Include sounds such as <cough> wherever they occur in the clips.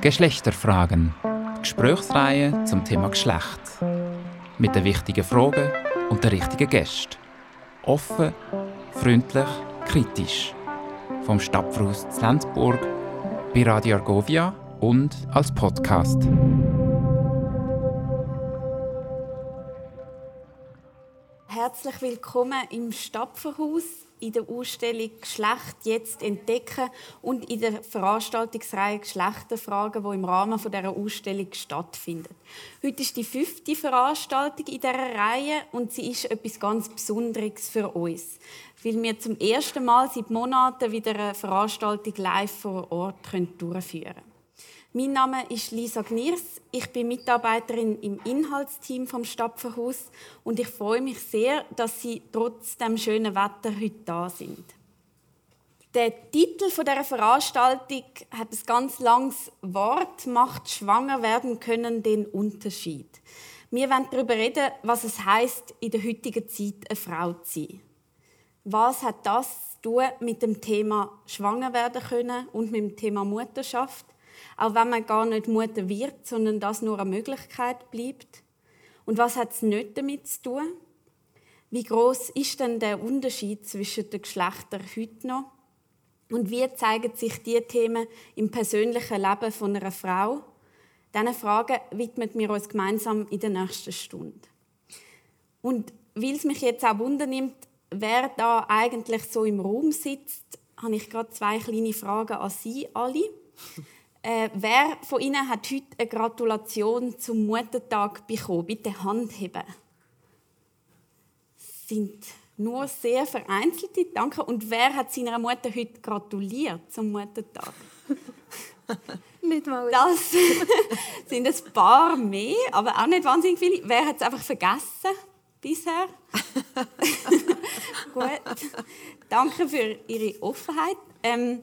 Geschlechterfragen. Gesprächsreihe zum Thema Geschlecht. Mit den wichtigen Fragen und den richtigen Gästen. Offen, freundlich, kritisch. Vom Stadtfluss Lenzburg bei Radio Argovia und als Podcast. Herzlich willkommen im Stapferhaus in der Ausstellung Geschlecht jetzt entdecken und in der Veranstaltungsreihe Geschlechterfragen, die im Rahmen dieser Ausstellung stattfindet. Heute ist die fünfte Veranstaltung in dieser Reihe und sie ist etwas ganz Besonderes für uns, weil wir zum ersten Mal seit Monaten wieder eine Veranstaltung live vor Ort durchführen können. Mein Name ist Lisa Gniers. Ich bin Mitarbeiterin im Inhaltsteam vom Stapferhaus und ich freue mich sehr, dass Sie trotz dem schönen Wetter heute da sind. Der Titel dieser Veranstaltung hat ein ganz langes Wort, macht schwanger werden können den Unterschied. Wir wollen darüber reden, was es heißt, in der heutigen Zeit eine Frau zu sein. Was hat das zu tun mit dem Thema schwanger werden können und mit dem Thema Mutterschaft? Auch wenn man gar nicht Mutter wird, sondern das nur eine Möglichkeit bleibt? Und was hat es nicht damit zu tun? Wie groß ist denn der Unterschied zwischen den Geschlechtern heute noch? Und wie zeigen sich diese Themen im persönlichen Leben von einer Frau? Diesen Fragen widmen wir uns gemeinsam in der nächsten Stunde. Und weil es mich jetzt auch wundernimmt, wer da eigentlich so im Raum sitzt, habe ich gerade zwei kleine Fragen an Sie alle. Äh, wer von Ihnen hat heute eine Gratulation zum Muttertag bekommen? Bitte Hand heben. Es sind nur sehr vereinzelte. Danke. Und wer hat seiner Mutter heute gratuliert zum Muttertag? <laughs> nicht mal. Das <laughs> sind ein paar mehr, aber auch nicht wahnsinnig viele. Wer hat es einfach vergessen bisher? <laughs> Gut. Danke für Ihre Offenheit. Ähm,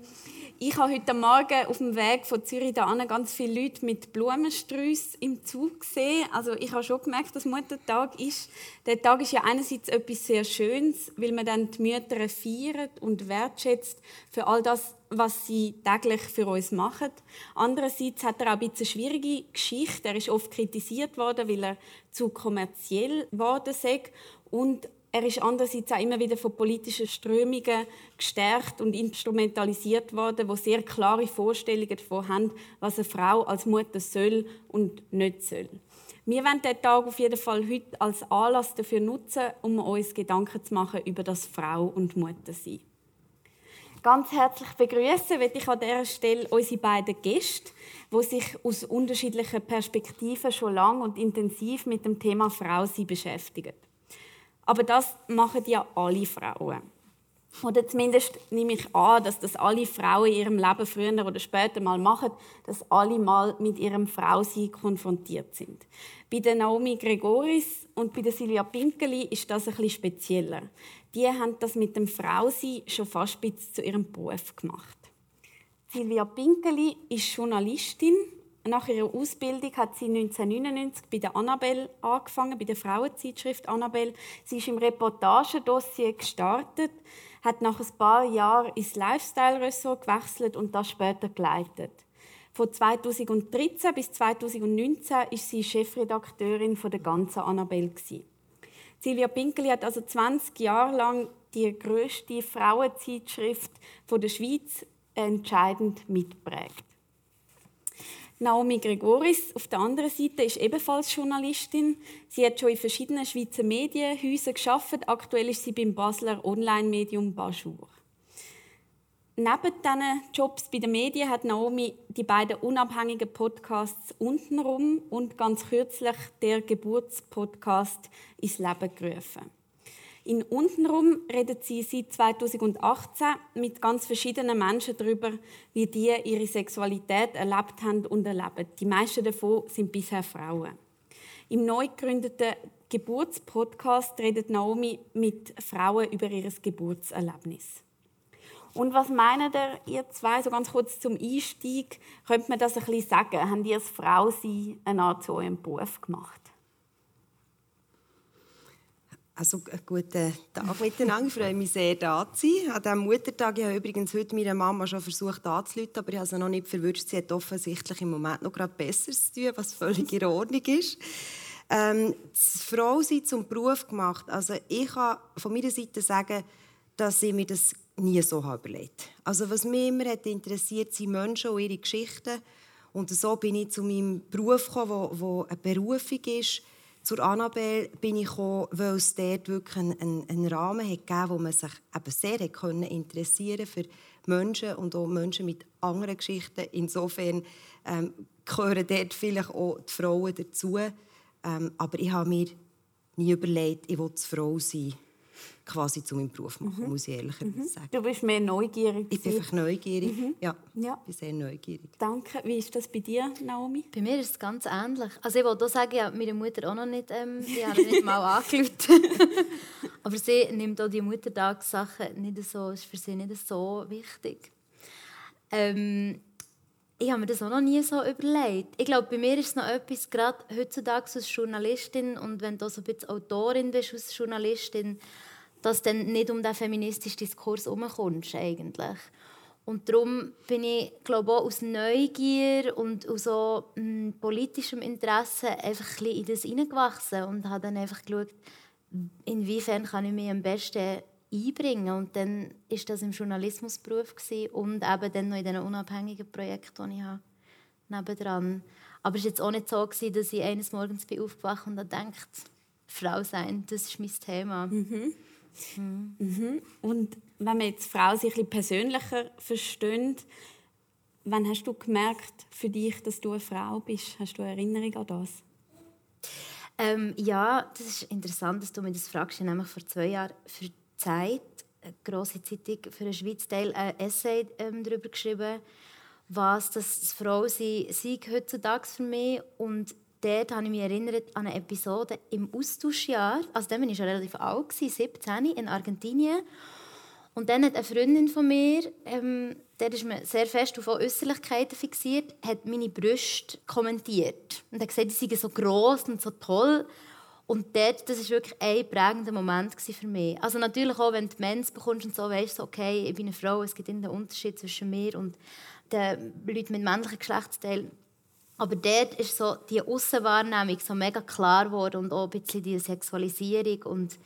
ich habe heute Morgen auf dem Weg von Zürich da ganz viele Leute mit Blumensträußen im Zug gesehen. Also ich habe schon gemerkt, dass Muttertag ist. Der Tag ist ja einerseits etwas sehr Schönes, weil man dann die Mütter feiert und wertschätzt für all das, was sie täglich für uns machen. Andererseits hat er auch ein bisschen schwierige Geschichte. Er ist oft kritisiert worden, weil er zu kommerziell geworden ist. Und er ist andererseits auch immer wieder von politischen Strömungen gestärkt und instrumentalisiert worden, wo sehr klare Vorstellungen davon haben, was eine Frau als Mutter soll und nicht soll. Wir wollen diesen Tag auf jeden Fall heute als Anlass dafür nutzen, um uns Gedanken zu machen über das Frau und Mutter sein. Ganz herzlich begrüßen möchte ich an dieser Stelle unsere beiden Gäste, die sich aus unterschiedlichen Perspektiven schon lang und intensiv mit dem Thema Frau sein beschäftigen. Aber das machen ja alle Frauen. Oder zumindest nehme ich an, dass das alle Frauen in ihrem Leben früher oder später mal machen, dass alle mal mit ihrem Frausein konfrontiert sind. Bei der Naomi Gregoris und bei der Silvia Pinkeli ist das bisschen spezieller. Die haben das mit dem Frausein schon fast bis zu ihrem Beruf gemacht. Silvia Pinkeli ist Journalistin nach ihrer Ausbildung hat sie 1999 bei der Annabelle angefangen, bei der Frauenzeitschrift Annabelle. Sie ist im Reportagedossier gestartet, hat nach ein paar Jahren ins Lifestyle-Ressort gewechselt und das später geleitet. Von 2013 bis 2019 ist sie Chefredakteurin der ganzen Annabelle. Silvia Pinkeli hat also 20 Jahre lang die grösste Frauenzeitschrift der Schweiz entscheidend mitprägt. Naomi Gregoris auf der anderen Seite ist ebenfalls Journalistin. Sie hat schon in verschiedenen Schweizer Medienhäusern geschafft. Aktuell ist sie beim Basler Online-Medium Bajour. Neben diesen Jobs bei den Medien hat Naomi die beiden unabhängigen Podcasts Untenrum und ganz kürzlich der Geburtspodcast ins Leben gerufen. In Untenrum redet sie seit 2018 mit ganz verschiedenen Menschen darüber, wie die ihre Sexualität erlebt haben und erleben. Die meisten davon sind bisher Frauen. Im neu gegründeten Geburtspodcast redet Naomi mit Frauen über ihr Geburtserlebnis. Und was meinen ihr, zwei, so ganz kurz zum Einstieg, könnte man das ein bisschen sagen? Haben ihr als Frau sie eine Art zu eurem Beruf gemacht? Also, guten Tag miteinander. Ich freue mich sehr, da zu sein. An diesem Muttertag ich habe übrigens heute meiner Mama schon versucht anzurufen, aber ich habe sie noch nicht verwünscht. Sie hat offensichtlich im Moment noch gerade Besseres zu tun, was völlig in Ordnung ist. Ähm, das Frausein zum Beruf gemacht. Also ich kann von meiner Seite sagen, dass ich mir das nie so überlegt Also was mich immer hat interessiert, sind Menschen und ihre Geschichten. Und so bin ich zu meinem Beruf gekommen, wo eine Berufung ist, zur Annabelle bin ich gekommen, weil es dort wirklich einen, einen Rahmen hat gegeben wo man sich eben sehr können interessieren für Menschen und auch Menschen mit anderen Geschichten. Insofern ähm, gehören dort vielleicht auch die Frauen dazu. Ähm, aber ich habe mir nie überlegt, ich will Frau sein quasi zu meinem Beruf machen, mhm. muss ich ehrlich mhm. sagen. Du bist mehr neugierig. Ich bin einfach neugierig, mhm. ja. ja. Ich bin sehr neugierig. Danke. Wie ist das bei dir, Naomi? Bei mir ist es ganz ähnlich. Also ich wollte auch sagen, ich habe meine Mutter auch noch nicht, ähm, ich habe nicht mal <laughs> angerufen. <laughs> Aber sie nimmt auch die Muttertagssachen nicht so, ist für sie nicht so wichtig. Ähm, ich habe mir das auch noch nie so überlegt. Ich glaube, bei mir ist es noch etwas, gerade heutzutage als Journalistin und wenn du so ein bisschen Autorin bist als Journalistin, dass du nicht um den feministischen Diskurs herumkommst eigentlich. Und darum bin ich, glaube auch aus Neugier und aus so, m, hm, politischem Interesse einfach ein in das hineingewachsen und habe dann einfach geschaut, inwiefern kann ich mich am besten einbringen und dann war das im Journalismusberuf und eben dann noch in diesen unabhängigen Projekten, die ich habe, nebendran. Aber es war jetzt auch nicht so, dass ich eines Morgens bin aufgewacht und dachte, Frau sein, das ist mein Thema. Mhm. Mhm. Mhm. Und wenn man jetzt Frau sich ein persönlicher versteht, wann hast du gemerkt für dich, dass du eine Frau bist? Hast du eine Erinnerung an das? Ähm, ja, das ist interessant, dass du mir das fragst. Ich habe nämlich vor zwei Jahren für die Zeit, eine grosse Zeitung für den Schweiz Teil, ein Essay ähm, darüber geschrieben, was das Frausein sei heutzutage für mich. Und dort habe ich mich erinnert an eine Episode im Austauschjahr. Also dann war ich schon relativ alt, 17, in Argentinien. Und dann hat eine Freundin von mir, ähm, der ist mir sehr fest auf Äußerlichkeiten fixiert, hat meine Brüste kommentiert. Und hat gesagt, sie seien so gross und so toll. Und dort, das war wirklich ein prägender Moment für mich. Also natürlich auch, wenn du Mens bekommst und so, weißt du, okay, ich bin eine Frau, es gibt einen Unterschied zwischen mir und den Leuten mit männlichen Geschlechtsteilen. Aber dort ist so die Aussenwahrnehmung so mega klar geworden und auch ein bisschen die Sexualisierung. Und,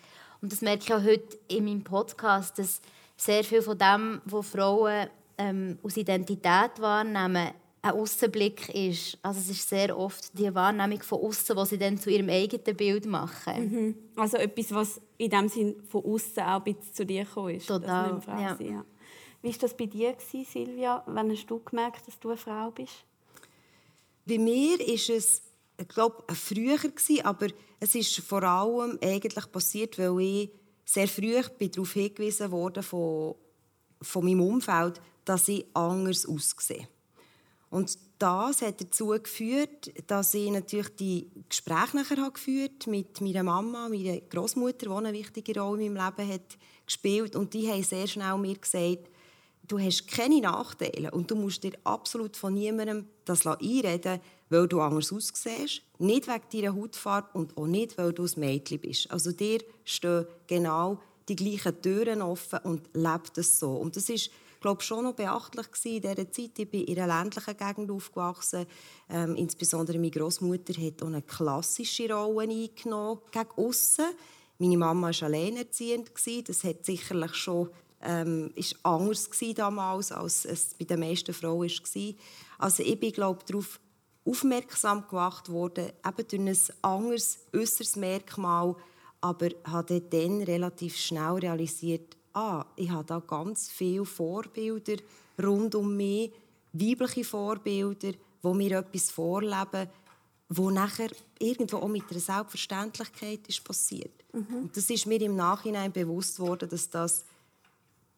und das merke ich auch heute in meinem Podcast, dass sehr viel von dem, was Frauen ähm, aus Identität wahrnehmen, ein Außenblick ist. Also es ist sehr oft die Wahrnehmung von außen, was sie dann zu ihrem eigenen Bild machen. Mhm. Also etwas, was in dem Sinn von außen auch ein bisschen zu dir gekommen ist. Total. Ja. ja. Wie war das bei dir, Silvia? Wann hast du gemerkt, dass du eine Frau bist? Bei mir ist es, ich glaube, früher gewesen, aber es ist vor allem eigentlich passiert, weil ich sehr früh darauf hingewiesen wurde von, von meinem Umfeld, dass ich anders aussehe. Und das hat dazu geführt, dass ich natürlich die Gespräche nachher geführt mit meiner Mama, meiner Großmutter, die eine wichtige Rolle in meinem Leben hat gespielt und die haben sehr schnell mir gesagt, du hast keine Nachteile und du musst dir absolut von niemandem das einreden weil du anders aussiehst, nicht wegen deiner Hautfarbe und auch nicht, weil du ein Mädchen bist. Also dir stehen genau die gleichen Türen offen und lebt es so. Und das ist glaube schon noch beachtlich in dieser Zeit. Ich bin in einer ländlichen Gegend aufgewachsen. Ähm, insbesondere meine Großmutter hat auch eine klassische Rolle eingenommen gegen aussen. Meine Mama war alleinerziehend. Das hat sicherlich schon ähm, ist anders damals, als es bei den meisten Frauen war. Also ich bin glaube darauf aufmerksam gemacht worden, eben durch ein anderes äußeres Merkmal, aber habe dann relativ schnell realisiert, ah, ich habe da ganz viele Vorbilder rund um mich, weibliche Vorbilder, wo mir etwas vorleben, wo nachher irgendwo auch mit einer Selbstverständlichkeit ist passiert. Mhm. Und das ist mir im Nachhinein bewusst worden, dass das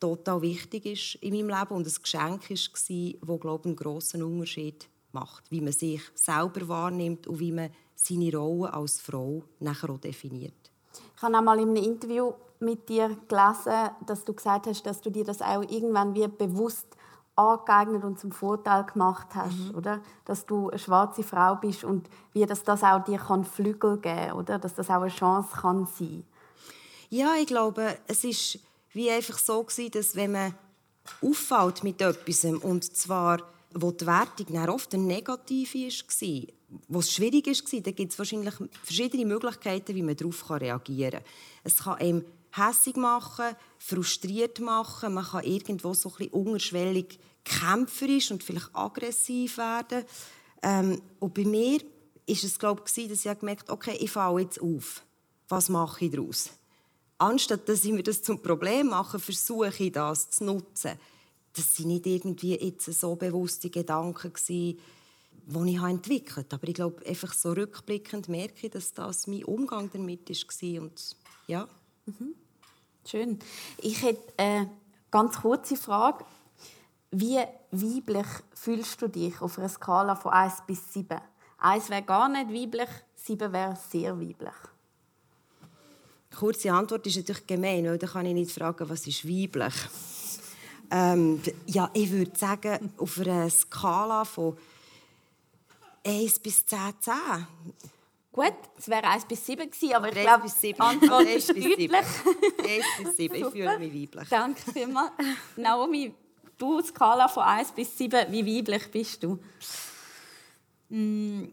total wichtig ist in meinem Leben und ein Geschenk war, das, glaube ich, einen grossen Unterschied macht, wie man sich selber wahrnimmt und wie man seine Rolle als Frau nachher auch definiert. Ich habe einmal in einem Interview mit dir gelesen, dass du gesagt hast, dass du dir das auch irgendwann wie bewusst angeeignet und zum Vorteil gemacht hast, mhm. oder? Dass du eine schwarze Frau bist und wie das, das auch dir kann Flügel geben, oder? Dass das auch eine Chance kann sein. Ja, ich glaube, es ist wie einfach so gewesen, dass wenn man auffällt mit etwas und zwar wo die Wertung oft eine negative war, wo es schwierig war, dann gibt es wahrscheinlich verschiedene Möglichkeiten, wie man darauf reagieren kann. Es kann einem hässig machen, frustriert machen, man kann irgendwo so ein bisschen unterschwellig kämpferisch und vielleicht aggressiv werden. Ähm, und bei mir ist es glaube ich, dass ich gemerkt habe, okay, ich falle jetzt auf. Was mache ich daraus? Anstatt dass ich mir das zum Problem mache, versuche ich das zu nutzen. Das waren nicht irgendwie jetzt so bewusste Gedanken, die ich entwickelt habe. Aber ich glaube, einfach so rückblickend merke ich, dass das mein Umgang damit war. Und, ja. Mhm. Schön. Ich hätte eine ganz kurze Frage. Wie weiblich fühlst du dich auf einer Skala von 1 bis 7? 1 wäre gar nicht weiblich, 7 wäre sehr weiblich. Die kurze Antwort ist natürlich gemein, weil da kann ich nicht fragen, was ist weiblich. Ähm, ja, ich würde sagen, auf einer Skala von 1 bis 10, 10. Gut, es wäre 1 bis 7 gewesen, aber ich glaube, die Antwort ist deutlich. 1 bis 7, ich fühle mich weiblich. Danke vielmals. Naomi, du, Skala von 1 bis 7, wie weiblich bist du? Mm,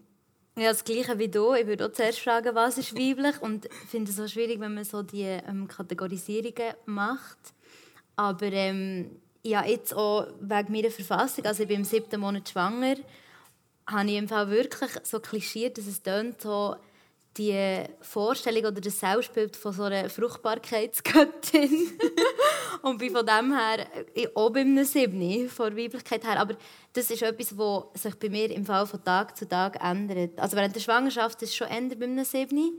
ja, das Gleiche wie du. Ich würde auch zuerst fragen, was ist weiblich und ich finde es so schwierig, wenn man so die ähm, Kategorisierungen macht. Aber ähm, ja, jetzt auch wegen meiner Verfassung, also ich bin im siebten Monat schwanger, habe ich im Fall wirklich so klischiert, dass es so die Vorstellung oder das Selbstbild von so einer Fruchtbarkeitsgöttin. <laughs> und bin von dem her auch bei einem Siebni, von der Weiblichkeit her. Aber das ist etwas, was sich bei mir im Fall von Tag zu Tag ändert. Also während der Schwangerschaft ist es schon ändert bei einem Siebni.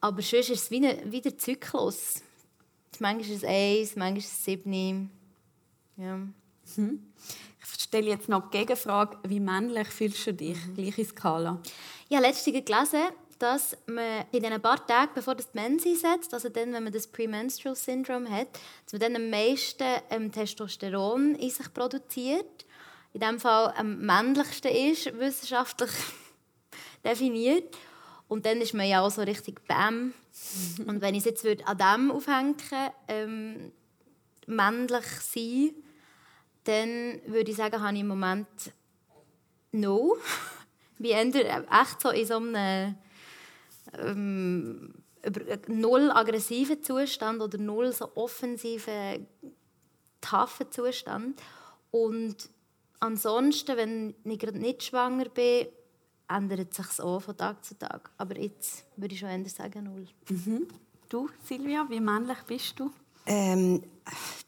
Aber sonst ist es wie, ein, wie der Zyklus. Manchmal ist es eins, manchmal ist es sieben. Ja. Hm. Ich stelle jetzt noch die Gegenfrage, wie männlich fühlst du dich? Mhm. Gleiche Skala. Ich habe letztens gelesen, dass man in den paar Tagen, bevor das die Mense einsetzt, also dann, wenn man das Premenstrual Syndrome hat, dass man dann am meisten ähm, Testosteron in sich produziert. In diesem Fall am männlichsten ist, wissenschaftlich <laughs> definiert. Und dann ist man ja auch so richtig Bäm. Und wenn ich es jetzt an dem aufhängen ähm, männlich sein, dann würde ich sagen, habe ich im Moment no. <laughs> Wie echt so in so einem ähm, null aggressiven Zustand oder null so offensiven, taffen Zustand. Und ansonsten, wenn ich gerade nicht schwanger bin, ändert sich auch von Tag zu Tag. Aber jetzt würde ich schon eher sagen null. Mhm. Du, Silvia, wie männlich bist du? Ähm,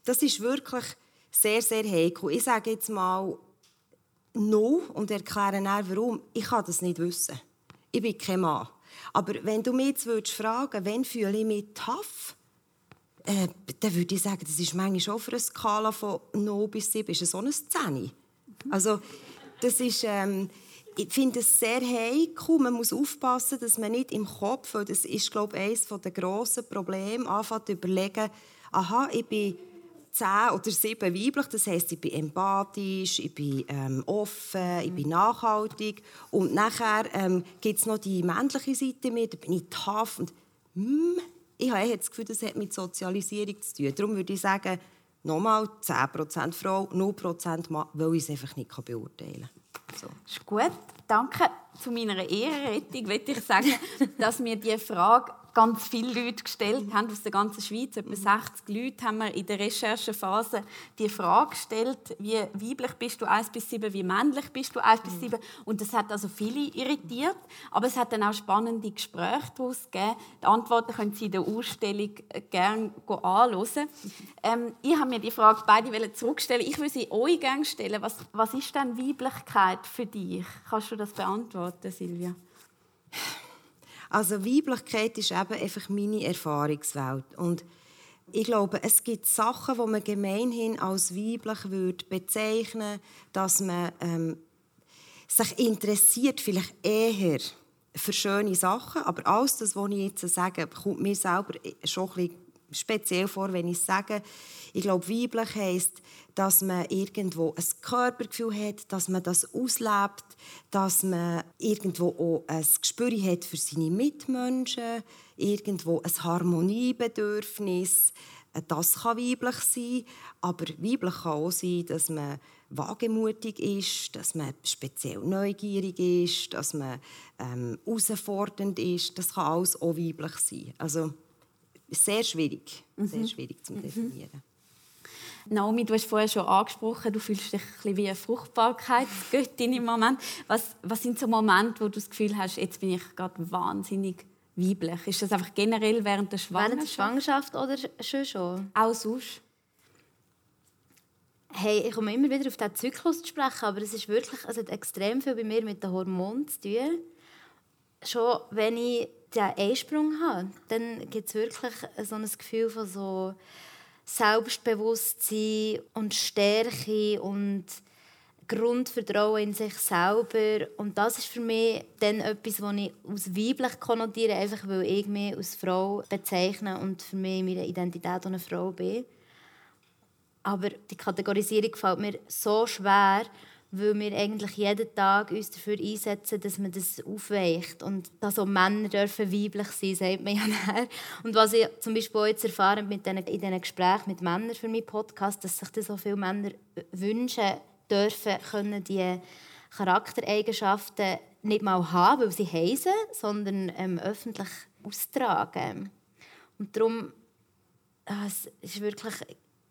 das ist wirklich sehr, sehr heikel. Ich sage jetzt mal no und erkläre dann, warum. Ich kann das nicht wissen. Ich bin kein Mann. Aber wenn du mich jetzt würdest fragen, wann fühle ich mich tough, äh, dann würde ich sagen, das ist manchmal auch für eine Skala von 0 bis 7 ist so eine 10. Also, das ist, ähm, ich finde es sehr heikel. Man muss aufpassen, dass man nicht im Kopf, weil das ist, glaube ich, eines der grossen Probleme, anfängt zu überlegen, aha, ich bin zehn oder sieben weiblich. Das heisst, ich bin empathisch, ich bin ähm, offen, ich bin nachhaltig. Und nachher ähm, gibt es noch die männliche Seite mir, da bin ich tough. Und, mm, ich habe das Gefühl, das hat mit Sozialisierung zu tun. Darum würde ich sagen, nochmal 10% Frau, 0% Mann, weil ich es einfach nicht beurteilen kann. So. ist gut. Danke. Zu meiner Ehrenrettung möchte ich sagen, <laughs> dass mir die Frage ganz viele Leute gestellt haben aus der ganzen Schweiz. Etwa 60 Leute haben wir in der Recherchephase die Frage gestellt, wie weiblich bist du 1 bis 7, wie männlich bist du 1 bis 7. Und das hat also viele irritiert. Aber es hat dann auch spannende Gespräche daraus gegeben. Die Antworten können Sie in der Ausstellung äh, gerne anschauen. Ähm, ich habe mir die Frage beide zurückstellen. Ich würde sie euch gerne stellen. Was, was ist denn Weiblichkeit für dich? Kannst du das beantworten, Silvia? Also Weiblichkeit ist eben einfach meine Erfahrungswelt. Und ich glaube, es gibt Sachen, die man gemeinhin als weiblich würde bezeichnen dass man ähm, sich interessiert, vielleicht eher für schöne Sachen. Aber alles das, was ich jetzt sage, kommt mir selber schon ein bisschen speziell vor, wenn ich sage, ich glaube, weiblich heisst, dass man irgendwo ein Körpergefühl hat, dass man das auslebt, dass man irgendwo auch ein Gespür hat für seine Mitmenschen, irgendwo ein Harmoniebedürfnis. Das kann weiblich sein, aber weiblich kann auch sein, dass man wagemutig ist, dass man speziell neugierig ist, dass man ähm, herausfordernd ist. Das kann alles auch weiblich sein. Also sehr schwierig, mhm. sehr schwierig zu mhm. definieren. Naomi, du hast vorher schon angesprochen, du fühlst dich ein bisschen wie eine Fruchtbarkeitsgöttin im Moment. Was, was sind so Momente, wo du das Gefühl hast, jetzt bin ich gerade wahnsinnig weiblich? Ist das einfach generell während der Schwangerschaft? Während der Schwangerschaft oder schon schon? Auch sonst? Hey, ich komme immer wieder auf diesen Zyklus zu sprechen, aber es ist wirklich, es hat extrem viel bei mir mit den Hormonen zu tun. Schon wenn ich den Einsprung habe, dann gibt es wirklich so ein Gefühl von so Selbstbewusstsein und Stärke und Grundvertrauen in sich selber. Und das ist für mich dann etwas, was ich aus weiblich konnotiere, einfach weil ich mich als Frau bezeichne und für mich meine Identität eine Frau bin. Aber die Kategorisierung gefällt mir so schwer, weil wir eigentlich jeden Tag uns dafür einsetzen, dass man das aufweicht und dass auch Männer dürfen weiblich sein, sagt man ja <laughs> nachher. Und was ich zum Beispiel auch jetzt erfahre mit den, in diesen Gesprächen mit Männern für meinen Podcast, dass sich das so viele Männer wünschen dürfen, können die Charaktereigenschaften nicht mal haben, weil sie heisen, sondern ähm, öffentlich austragen. Und darum äh, es ist wirklich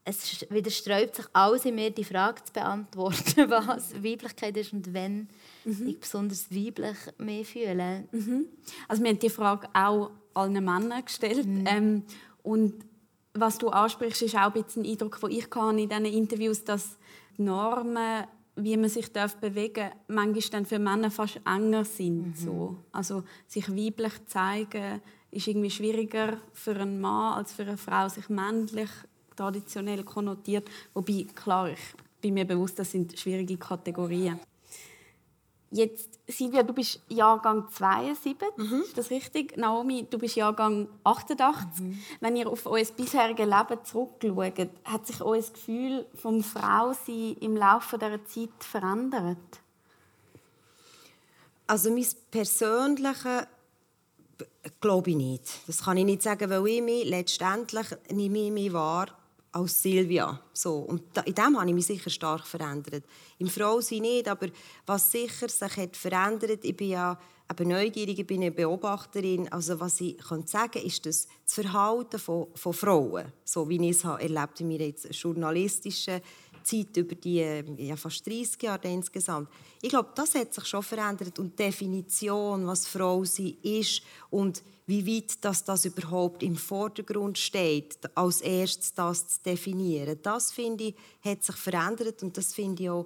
es widerstrebt sich alles in mir, die Frage zu beantworten, <laughs> was Weiblichkeit ist und wenn mhm. ich besonders weiblich mehr fühle. Mhm. Also wir haben die Frage auch allen Männern gestellt. Mhm. Ähm, und was du ansprichst, ist auch ein bisschen ein Eindruck, den ich in diesen Interviews dass die Normen, wie man sich darf bewegen darf, manchmal dann für Männer fast enger sind. Mhm. So. Also sich weiblich zeigen ist irgendwie schwieriger für einen Mann als für eine Frau, sich männlich traditionell konnotiert. Wobei, klar, ich bin mir bewusst, das sind schwierige Kategorien. Jetzt, Silvia, du bist Jahrgang 72, mhm. ist das richtig? Naomi, du bist Jahrgang 88. Mhm. Wenn ihr auf euer bisheriges Leben zurückschaut, hat sich euer Gefühl vom Frausein im Laufe dieser Zeit verändert? Also mein persönliches glaube ich nicht. Das kann ich nicht sagen, weil ich mich letztendlich nehme ich mich wahr als Silvia. So. Und in dem habe ich mich sicher stark verändert. Im Frausein nicht, aber was sicher sich hat verändert, ich bin ja eben neugierig, ich bin eine Beobachterin. Also was ich kann sagen ist das, das Verhalten von, von Frauen, so wie ich es habe erlebt in meiner journalistischen Zeit über die ja, fast 30 Jahre insgesamt. Ich glaube, das hat sich schon verändert und die Definition, was Frau sein ist und wie weit dass das überhaupt im Vordergrund steht, als erstes das zu definieren. Das, finde ich, hat sich verändert und das finde ich auch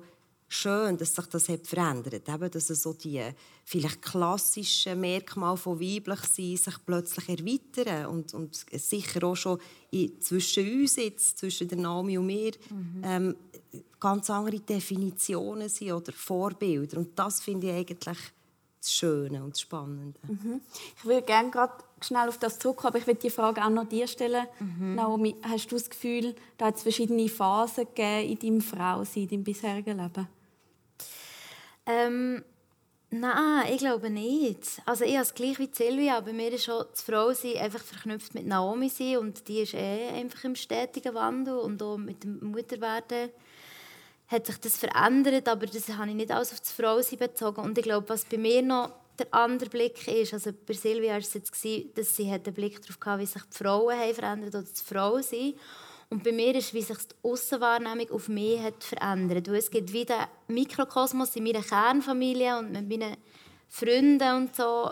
schön, dass sich das hat verändert hat. Dass so die vielleicht klassischen Merkmale von weiblich sein sich plötzlich erweitern und, und sicher auch schon in, zwischen uns jetzt, zwischen der Nami und mir, mhm. ähm, ganz andere Definitionen sind oder Vorbilder. Und das finde ich eigentlich das Schöne und das Spannende. Mhm. Ich würde gerne gerade schnell auf das zurückkommen, aber ich würde die Frage auch noch dir stellen. Mhm. Naomi, hast du das Gefühl, da hat es verschiedene Phasen gegeben in deinem Frausein, in deinem bisherigen Leben? Ähm, nein, ich glaube nicht. Also ich habe es gleich wie Silvia, aber mir ist schon das Frausein einfach verknüpft mit Naomi sein und die ist eh einfach im stetigen Wandel und auch mit dem Mutterwerden hat sich das verändert, aber das habe ich nicht alles auf das Frausein bezogen. Und ich glaube, was bei mir noch der andere Blick ist, also bei Silvia war es jetzt, dass sie einen Blick darauf hatte, wie sich die Frauen haben verändert oder das Frausein. Und bei mir ist, wie sich die Aussenwahrnehmung auf mich hat verändert. Weil es gibt wie den Mikrokosmos in meiner Kernfamilie und mit meinen Freunden und so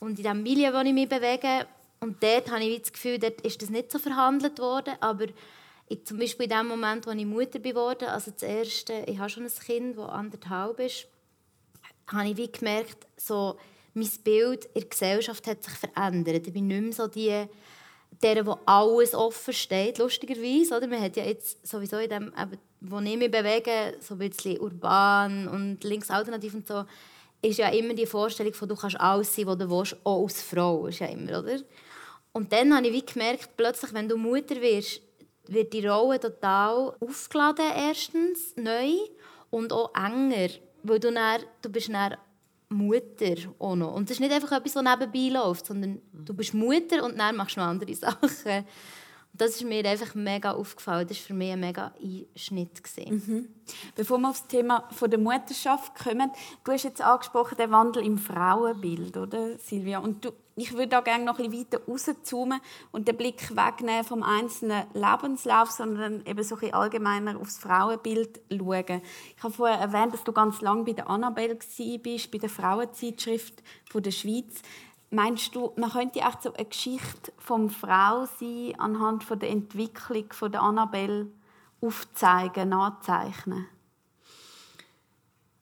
und in dem Milieu, wo ich mich bewege. Und dort habe ich das Gefühl, dort ist das nicht so verhandelt worden, aber ich, zum Beispiel in dem Moment, als ich Mutter geworden also das erste, ich habe schon ein Kind, das anderthalb ist, habe ich wie gemerkt, so, mein Bild in der Gesellschaft hat sich verändert. Ich bin nicht mehr so die, der, wo alles offen steht, lustigerweise. Oder? Man hat ja jetzt sowieso in dem, wo ich mich bewege, so ein bisschen urban und linksalternativ und so, ist ja immer die Vorstellung von, du kannst alles sein, was du willst, auch als Frau, ist ja immer, oder? Und dann habe ich wie gemerkt, plötzlich, wenn du Mutter wirst, wird die Rolle total aufgeladen erstens, neu und auch enger, weil du, dann, du bist dann Mutter auch noch. Und das ist nicht einfach etwas, das nebenbei läuft, sondern du bist Mutter und dann machst du noch andere <laughs> Sachen. Und das ist mir einfach mega aufgefallen. Das war für mich ein mega Einschnitt. Mhm. Bevor wir auf das Thema der Mutterschaft kommen, du hast jetzt angesprochen, den Wandel im Frauenbild, oder Silvia? Und du, ich würde da gerne noch ein bisschen weiter rauszoomen und den Blick wegnehmen vom einzelnen Lebenslauf, sondern eben so ein allgemeiner aufs Frauenbild schauen. Ich habe vorher erwähnt, dass du ganz lange bei der Annabelle bist, bei der Frauenzeitschrift der Schweiz. Meinst du, man könnte echt so eine Geschichte vom Frau sein anhand von der Entwicklung von der Annabelle aufzeigen, nachzeichnen?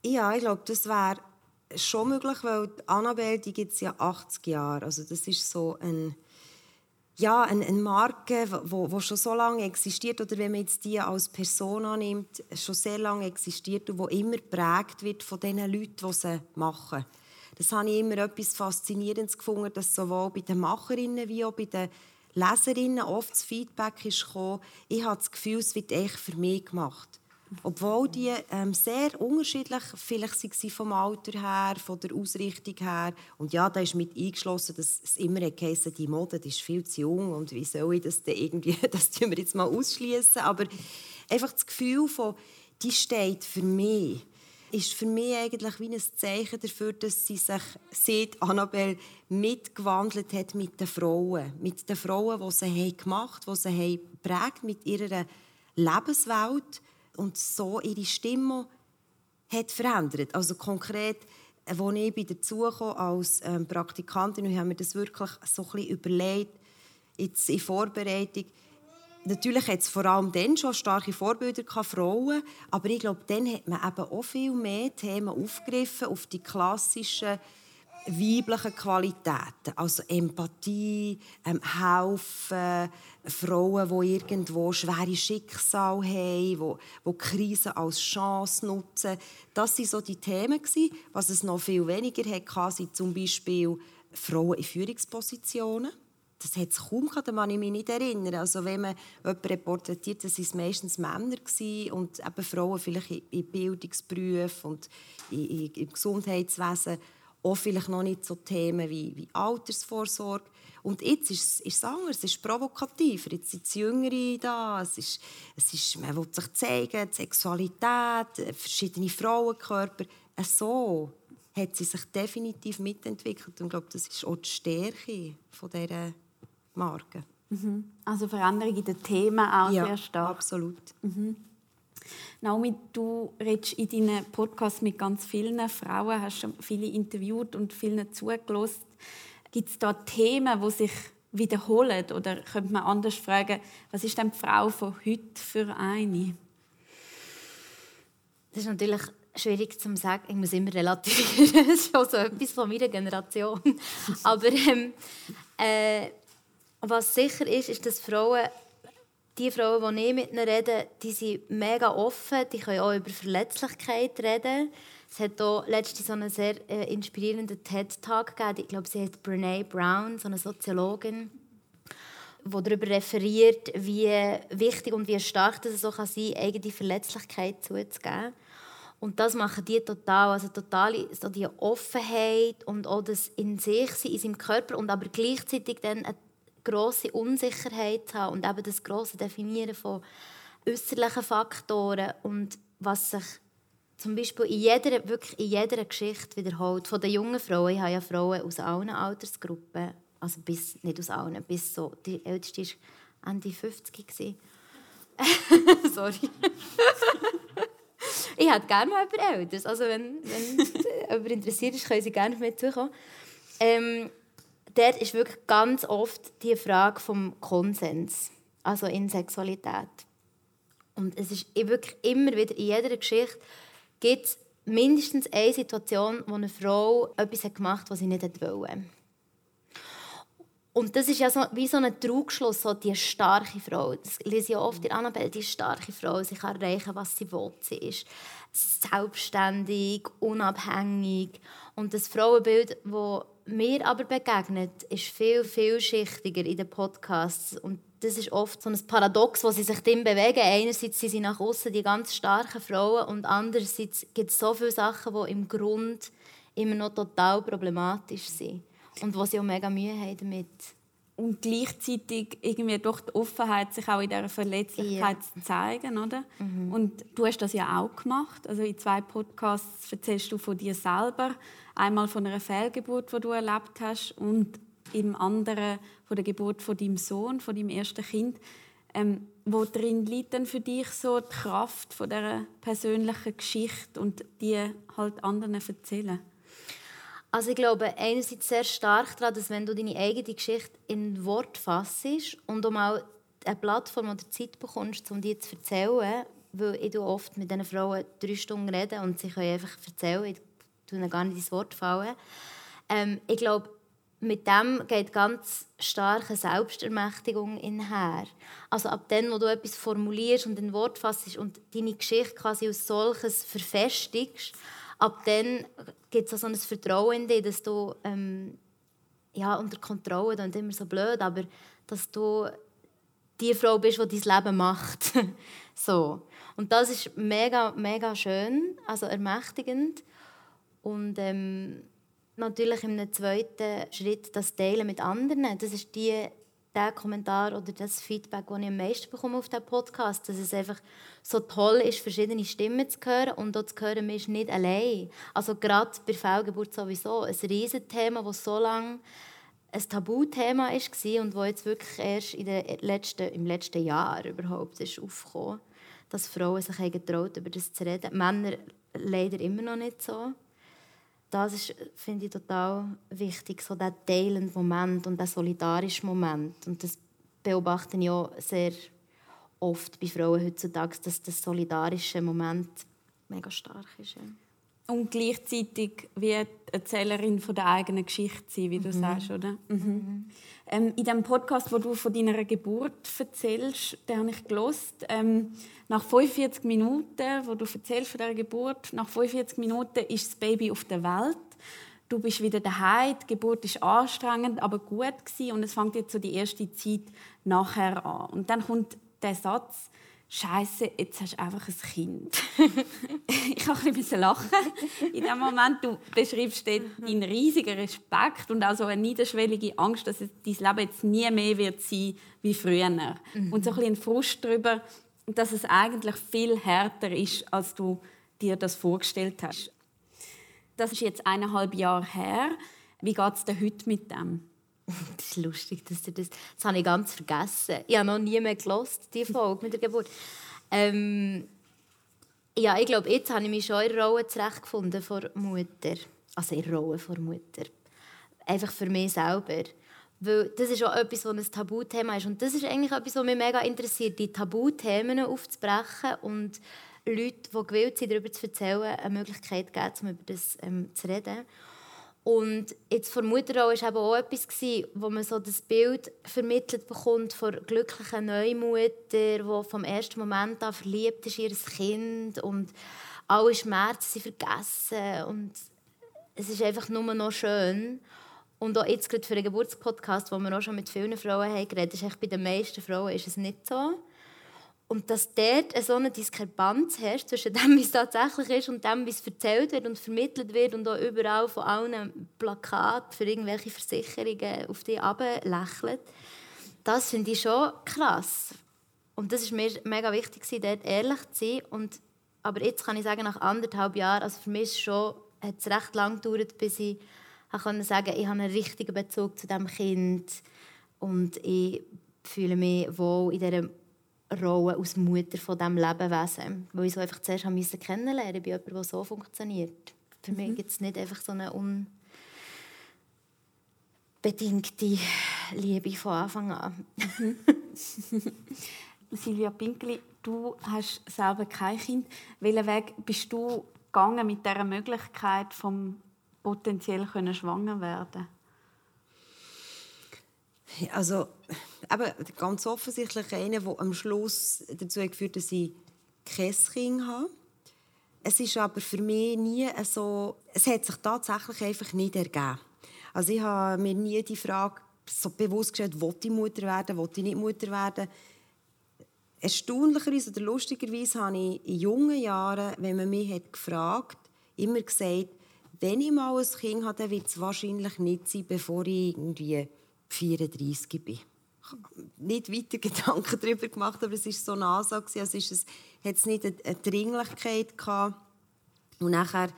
Ja, ich glaube, das wäre schon möglich, weil Annabelle, die gibt es ja 80 Jahre. Also das ist so ein ja, eine, eine Marke, die schon so lange existiert, oder wenn man jetzt die als Person annimmt, schon sehr lange existiert und die immer geprägt wird von den Leuten, die sie machen. Das habe ich immer etwas Faszinierendes gefunden, dass sowohl bei den Macherinnen wie auch bei den Leserinnen oft das Feedback ist gekommen, ich habe das Gefühl, es wird echt für mich gemacht. Obwohl die ähm, sehr unterschiedlich vielleicht waren vom Alter her, von der Ausrichtung her. Und ja, da ist mit eingeschlossen, dass es immer geheißen, die Mode die ist viel zu jung und wie soll ich das denn irgendwie, <laughs> das tun wir jetzt mal ausschließen. Aber einfach das Gefühl von, die steht für mich ist für mich eigentlich wie ein Zeichen dafür, dass sie sich, seit Annabelle, mitgewandelt hat mit den Frauen. Mit den Frauen, die sie gemacht haben, die sie haben geprägt mit ihrer Lebenswelt und so ihre Stimme hat verändert. Also konkret, als ich bei dazu als ähm, Praktikantin, und haben wir das wirklich so ein bisschen überlegt, jetzt in Vorbereitung, Natürlich hat es vor allem dann schon starke Vorbilder gehabt, Frauen, aber ich glaube, dann hat man eben auch viel mehr Themen aufgegriffen auf die klassischen weiblichen Qualitäten, also Empathie, ähm, helfen, Frauen, die irgendwo schwere Schicksale haben, die, die Krisen als Chance nutzen. Das waren so die Themen. Was es noch viel weniger hatte, sind zum Beispiel Frauen in Führungspositionen das hat es kaum gehabt, kann ich mich nicht erinnern. Also wenn man jemanden porträtiert, das waren meistens Männer und eben Frauen vielleicht in Bildungsberufen und im Gesundheitswesen auch vielleicht noch nicht so Themen wie, wie Altersvorsorge. Und jetzt ist, ist es anders, es ist provokativer. Jetzt sind die Jüngere da, es ist, es ist, man will sich zeigen, die Sexualität, verschiedene Frauenkörper. So hat sie sich definitiv mitentwickelt. Und ich glaube, das ist auch die Stärke von dieser Marke. Mhm. Also Veränderung in den Themen auch ja, sehr stark. absolut. Mhm. Naomi, du redest in deinen Podcast mit ganz vielen Frauen, hast schon viele interviewt und vielen zugelassen. Gibt es da Themen, die sich wiederholen? Oder könnte man anders fragen, was ist denn die Frau von heute für eine? Das ist natürlich schwierig zu sagen. Ich muss immer relativieren. <laughs> das ist auch so etwas von meiner Generation. <laughs> Aber ähm, äh, was sicher ist, ist, dass Frauen, die Frauen, die ich mit ihnen rede, die sind mega offen, die können auch über Verletzlichkeit reden. Es hat auch letztens so einen sehr äh, inspirierenden TED-Talk gegeben. Ich glaube, sie heißt Brene Brown, so eine Soziologin, die darüber referiert, wie wichtig und wie stark es so kann sein kann, eigene Verletzlichkeit zuzugeben. Und das machen die total, also total so die Offenheit und auch das in sich sein, in seinem Körper und aber gleichzeitig dann eine grosse Unsicherheit haben und eben das grosse Definieren von äußerlichen Faktoren und was sich zum Beispiel in jeder, wirklich in jeder Geschichte wiederholt. Von den jungen Frauen, ich habe ja Frauen aus allen Altersgruppen, also bis, nicht aus allen, bis so, die älteste war Ende 50 <laughs> Sorry. <laughs> ich hätte gerne mal jemand Älteres. Also wenn, wenn jemand interessiert ist, können Sie gerne mit zukommen. Ähm, dort ist wirklich ganz oft die Frage vom Konsens, also in Sexualität. Und es ist wirklich immer wieder in jeder Geschichte gibt es mindestens eine Situation, wo eine Frau etwas gemacht hat, was sie nicht wollte. Und das ist ja so, wie so ein Trugschluss, so die starke Frau. Das lese ich oft in Annabelle, die starke Frau. Sie kann erreichen, was sie will. Sie ist selbstständig, unabhängig. Und das Frauenbild, das mir aber begegnet, ist viel vielschichtiger in den Podcasts und das ist oft so ein Paradox, wo sie sich drin bewegen. Einerseits sind sie nach außen die ganz starken Frauen und andererseits gibt es so viele Sachen, die im Grund immer noch total problematisch sind und wo sie auch mega Mühe haben damit. Und gleichzeitig irgendwie durch die Offenheit sich auch in dieser Verletzlichkeit ja. zu zeigen, oder? Mhm. Und du hast das ja auch gemacht. Also in zwei Podcasts erzählst du von dir selber. Einmal von einer Fehlgeburt, die du erlebt hast und im anderen von der Geburt von deinem Sohn, von deinem ersten Kind. Ähm, wo drin liegt denn für dich so die Kraft von dieser persönlichen Geschichte und die halt anderen erzählen? Also ich glaube einerseits sehr stark daran, dass wenn du deine eigene Geschichte in Wort fassst und um auch eine Plattform oder Zeit bekommst, um dir zu erzählen, weil ich oft mit diesen Frauen drei Stunden rede und sie können einfach erzählen, ich tue ihnen gar nicht ins Wort fallen. Ähm, ich glaube, mit dem geht ganz starke Selbstermächtigung einher. Also ab dem, wo du etwas formulierst und in Wort fassst und deine Geschichte quasi als solches verfestigst, ab dann gibt es so ein Vertrauen in dich, dass du ähm, ja, unter Kontrolle, das immer so blöd, aber dass du die Frau bist, die dein Leben macht. <laughs> so. Und das ist mega, mega schön, also ermächtigend. Und ähm, natürlich im zweiten Schritt das Teilen mit anderen. Das ist die, der Kommentar oder das Feedback, das ich am meisten bekomme auf diesem Podcast. Dass es einfach so toll ist, verschiedene Stimmen zu hören und auch zu hören, man ist nicht allein. Also gerade bei Fehlgeburt sowieso ein Riesenthema, das so lange ein Tabuthema war und das jetzt wirklich erst in den letzten, im letzten Jahr überhaupt ist aufgekommen, dass Frauen sich getraut über das zu reden. Männer leider immer noch nicht so das ist, finde ich total wichtig, so der teilende Moment und der solidarische Moment. Und das beobachte ich auch sehr oft bei Frauen heutzutage, dass das solidarische Moment mega stark ist. Ja. Und gleichzeitig wie Erzählerin von der eigenen Geschichte sein, wie du mhm. sagst, oder? Mhm. Mhm. Ähm, in dem Podcast, wo du von deiner Geburt erzählst, den habe ich gelost. Ähm, nach 45 Minuten, wo du erzählst von der Geburt, nach 45 Minuten ist das Baby auf der Welt. Du bist wieder daheim. Die Geburt ist anstrengend, aber gut gewesen. und es fängt jetzt so die erste Zeit nachher an. Und dann kommt der Satz Scheiße, jetzt hast du einfach ein Kind. <laughs> ich habe ein bisschen lachen. In dem Moment, du beschreibst deinen riesigen Respekt und auch so eine niederschwellige Angst, dass dein Leben jetzt nie mehr wird sein wie früher. Mhm. Und so ein bisschen Frust darüber, dass es eigentlich viel härter ist, als du dir das vorgestellt hast. Das ist jetzt eineinhalb Jahre her. Wie geht es dir heute mit dem? <laughs> Das ist lustig, dass du das... Das habe ich ganz vergessen. Ich habe noch nie mehr gelost, die Folge mit der Geburt. Ähm, ja, ich glaube, jetzt habe ich mich schon in der Rolle zurechtgefunden vor Mutter. Also in der Rolle vor Mutter. Einfach für mich selber. Weil das ist auch etwas, das ein Tabuthema ist. Und das ist eigentlich etwas, was mich mega interessiert, die Tabuthemen aufzubrechen und Leute, die gewillt sind, darüber zu erzählen, eine Möglichkeit geben, um über das ähm, zu reden. Und jetzt vor Mutterrolle war auch etwas, wo man so das Bild vermittelt bekommt von glücklichen Neumutter, die vom ersten Moment an verliebt ist in ihr Kind und alle Schmerzen sind vergessen und es ist einfach nur noch schön. Und auch jetzt gerade für einen Geburtspodcast, wo wir auch schon mit vielen Frauen haben geredet, ist bei den meisten Frauen ist es nicht so. Und dass dort so eine Diskrepanz herrscht zwischen <laughs> dem, wie es tatsächlich ist und dem, wie es erzählt wird und vermittelt wird und auch überall von allen Plakaten für irgendwelche Versicherungen auf die lächelt, das finde ich schon krass. Und das ist mir mega wichtig, dort ehrlich zu sein. Und, aber jetzt kann ich sagen, nach anderthalb Jahren, also für mich schon, hat es recht lang gedauert, bis ich konnte sagen, ich habe einen richtigen Bezug zu diesem Kind und ich fühle mich wohl in dieser Rolle als Mutter von diesem Lebewesen. Weil ich so einfach zuerst musste kennenlernen bei jemandem, der so funktioniert. Für mhm. mich gibt es nicht einfach so eine unbedingte Liebe von Anfang an. Mhm. <laughs> Silvia Pinkli, du hast selber kein Kind. Welchen Weg bist du gegangen mit dieser Möglichkeit, vom potenziell schwanger werden? Also, eben, ganz offensichtlich einer, der am Schluss dazu geführt hat, dass ich kein Kind habe. Es ist aber für mich nie so... Es hat sich tatsächlich einfach nicht ergeben. Also ich habe mir nie die Frage so bewusst gestellt, will ich Mutter werden, will ich nicht Mutter werden. Erstaunlicherweise oder lustigerweise habe ich in jungen Jahren, wenn man mich hat gefragt immer gesagt, wenn ich mal ein Kind habe, dann wird es wahrscheinlich nicht sein, bevor ich irgendwie 34 bin. Ich habe nicht weiter <laughs> Gedanken darüber gemacht, aber es war so nah so. Also es ist, hat es nicht eine Dringlichkeit gehabt. Und nachher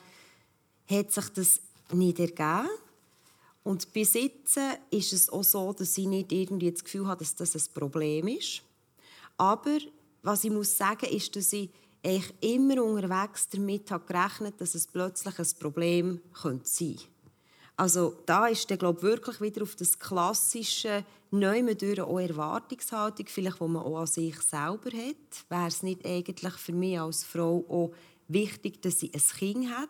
hat sich das nicht ergeben. Und bis jetzt ist es auch so, dass ich nicht irgendwie das Gefühl habe, dass das ein Problem ist. Aber was ich muss sagen, ist, dass ich immer unterwegs damit habe gerechnet, dass es plötzlich ein Problem sein könnte. Also da ist der glaube wirklich wieder auf das klassische Neume durch auch Erwartungshaltung, vielleicht, wo man auch an sich selber hat. Wäre es nicht eigentlich für mich als Frau auch wichtig, dass sie ein Kind hat?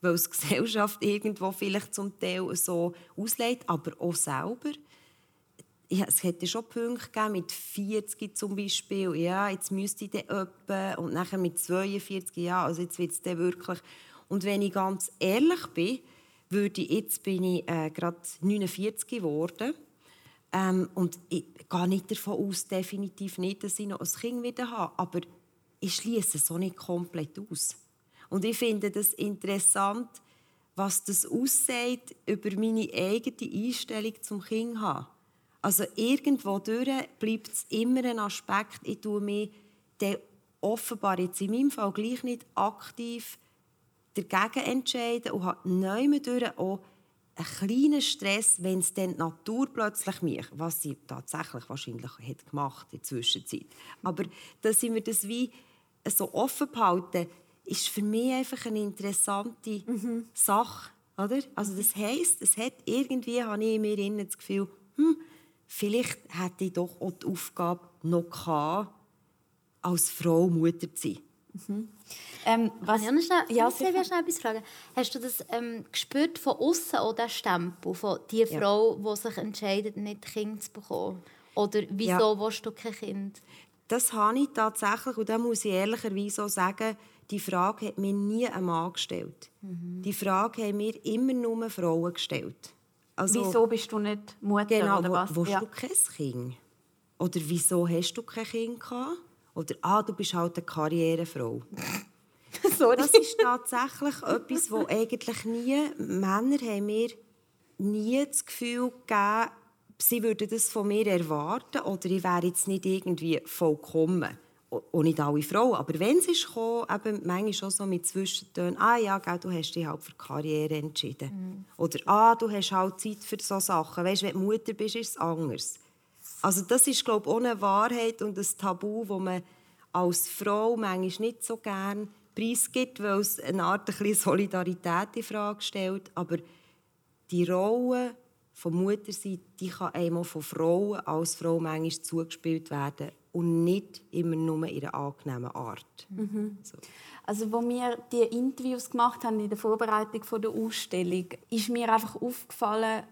Weil es die <laughs> Gesellschaft irgendwo vielleicht zum Teil so auslegt, aber auch selber ja, es hätte schon Punkte gegeben, mit 40 zum Beispiel, ja, jetzt müsste ich dann etwa, und nachher mit 42, ja, also jetzt wird es dann wirklich. Und wenn ich ganz ehrlich bin, würde jetzt bin ich äh, gerade 49 geworden ähm, und ich gehe nicht davon aus, definitiv nicht, dass ich noch ein Kind wieder habe, aber ich schließe es auch nicht komplett aus. Und ich finde das interessant, was das aussagt über meine eigene Einstellung zum Kind haben. Also irgendwo durch bleibt es immer ein Aspekt, ich tue mich offenbar jetzt in meinem Fall gleich nicht aktiv dagegen entscheiden und habe neu durch auch einen kleinen Stress, wenn es dann die Natur plötzlich mich, was sie tatsächlich wahrscheinlich hat gemacht in der Zwischenzeit. Aber dass sie mir das wie so offen behalten, ist für mich einfach eine interessante mhm. Sache. Oder? Also das heisst, es hat irgendwie, habe ich in mir das Gefühl, hm, vielleicht hätte ich doch auch die Aufgabe noch gehabt, als Frau Mutter zu sein. Mhm. Ähm, was ich schnell, ja, ich schnell etwas fragen. Hast du das ähm, gespürt von außen oder den Stempel von die Frau, ja. die sich entscheidet, nicht Kind zu bekommen? Oder wieso ja. willst du kein Kind? Das habe ich tatsächlich, und da muss ich ehrlicherweise auch sagen, die Frage hat mir nie ein Mann gestellt. Mhm. Die Frage haben mir immer nur Frauen gestellt. Also, wieso bist du nicht Mutter genau, oder was? Wo, ja. du kein Kind? Oder wieso hast du kein Kind gehabt? Oder ah, du bist halt eine Karrierefrau. <laughs> Sorry. Das ist tatsächlich etwas, wo eigentlich nie Männer haben mir nie das Gefühl gegeben, sie würden das von mir erwarten oder ich wäre jetzt nicht irgendwie vollkommen auch nicht alle Frauen, aber wenn sie ist gekommen, eben manchmal schon so mit Zwischentönen, ah ja, gell, du hast dich halt für Karriere entschieden. Mhm. Oder ah, du hast halt Zeit für so Sachen. Weißt, wenn du Mutter bist, ist es anders. Also das ist, glaube ich, eine Wahrheit und ein Tabu, das man als Frau manchmal nicht so gerne preisgibt, weil es eine Art ein Solidarität in Frage stellt. Aber die Rolle von Mutterseite, die kann einmal von Frauen als Frau manchmal zugespielt werden und nicht immer nur in einer angenehmen Art. Mhm. So. Also, wo wir die Interviews gemacht haben in der Vorbereitung der Ausstellung, ist mir einfach aufgefallen,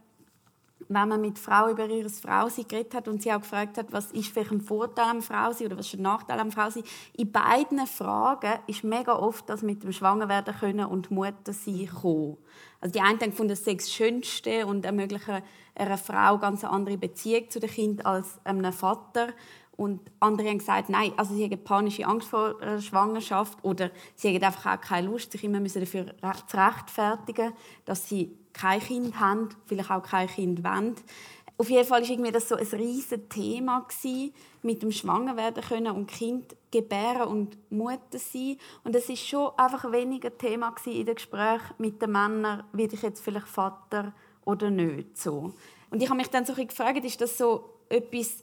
wenn man mit Frau über ihre Frausein geredet hat und sie auch gefragt hat, was ist vielleicht ein Vorteil am Frausein oder was ist ein Nachteil am Frausein, in beiden Fragen ist mega oft das mit dem Schwangerwerden können und Mutter sein kommen. Also die einen denken, das sei Schönste und ermöglichen einer Frau ganz eine andere Beziehung zu dem Kind als einem Vater. Und andere haben gesagt, nein, also sie haben panische Angst vor einer Schwangerschaft oder sie haben einfach auch keine Lust, sich immer dafür zu rechtfertigen, dass sie kein Kind haben, vielleicht auch kein Kind wollen. Auf jeden Fall war das so ein riesiges Thema mit dem Schwangerwerden können und Kind gebären und Mutter sein. Und es ist schon einfach weniger Thema in den Gesprächen mit den Männern, wie ich jetzt vielleicht Vater oder nicht so. Und ich habe mich dann so gefragt, ist das so etwas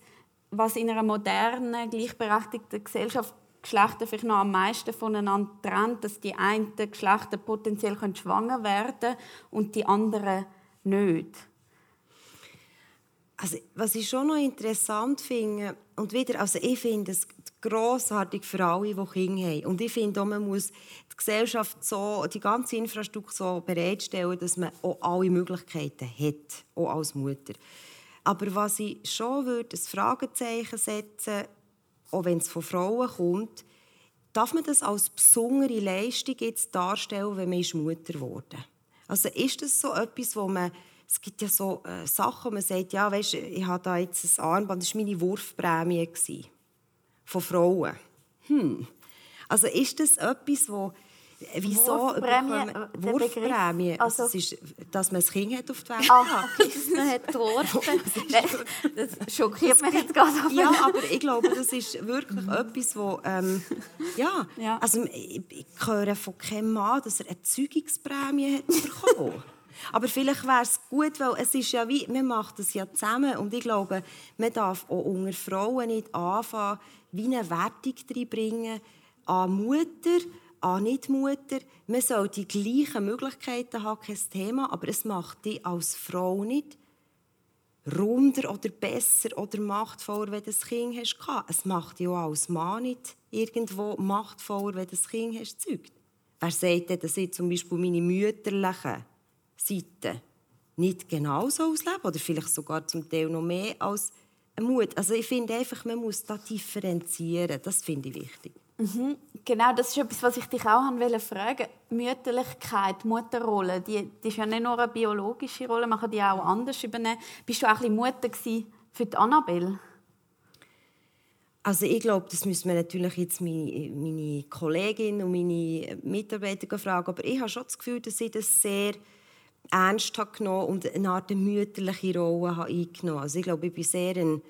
was in einer modernen, gleichberechtigten Gesellschaft Geschlechter vielleicht noch am meisten voneinander trennt, dass die einen Geschlechter potenziell schwanger werden und die anderen nicht. Also, was ich schon noch interessant finde, und wieder, also ich finde es grossartig für alle, die Kinder haben. Und ich finde auch, man muss die Gesellschaft so, die ganze Infrastruktur so bereitstellen, dass man auch alle Möglichkeiten hat, auch als Mutter. Aber was ich schon würde, ein Fragezeichen setzen, auch wenn es von Frauen kommt, darf man das als besondere Leistung jetzt darstellen, wenn man Mutter wurde? Also ist das so etwas, wo man es gibt ja so äh, Sachen, man sagt, ja, weißt, ich habe da jetzt ein Armband, das war meine Wurfprämie von Frauen. Hm. Also ist das etwas, wo Wieso Wurfprämie? Wurfprämie. Also, das ist, dass man ein Kind hat auf die Welt Aha, <laughs> man hat geworfen. <laughs> das schockiert mich jetzt gerade. Ja, aber ich glaube, das ist wirklich etwas, wo... Ähm, ja, ja, also ich, ich höre von keinem Mann, dass er eine Zeugungsprämie hat bekommen <laughs> Aber vielleicht wäre es gut, weil es ist ja wie, man macht das ja zusammen und ich glaube, man darf auch unter Frauen nicht anfangen, wie eine Wertung reinbringen an Mutter, an Nicht-Mutter. Man soll die gleichen Möglichkeiten haben, kein Thema, aber es macht dich als Frau nicht runder oder besser oder machtvoller, wenn du ein Kind hast. Es macht dich auch als Mann nicht irgendwo machtvoller, wenn du ein Kind hast. Wer sagt denn, dass ich zum Beispiel meine mütterlichen Seiten nicht genauso ausleben oder vielleicht sogar zum Teil noch mehr als Mut. Also ich finde einfach, man muss da differenzieren. Das finde ich wichtig. Mhm. Genau, das ist etwas, was ich dich auch fragen wollte. Mütterlichkeit, Mutterrolle, die, die ist ja nicht nur eine biologische Rolle, man kann die auch anders übernehmen. Bist du auch ein Mutter für die Annabelle? Also ich glaube, das müssen wir natürlich jetzt meine, meine Kollegin und meine Mitarbeiter fragen, aber ich habe schon das Gefühl, dass sie das sehr ernst habe genommen und eine Art mütterliche Rolle habe eingenommen. Also ich glaube, ich bin sehr ein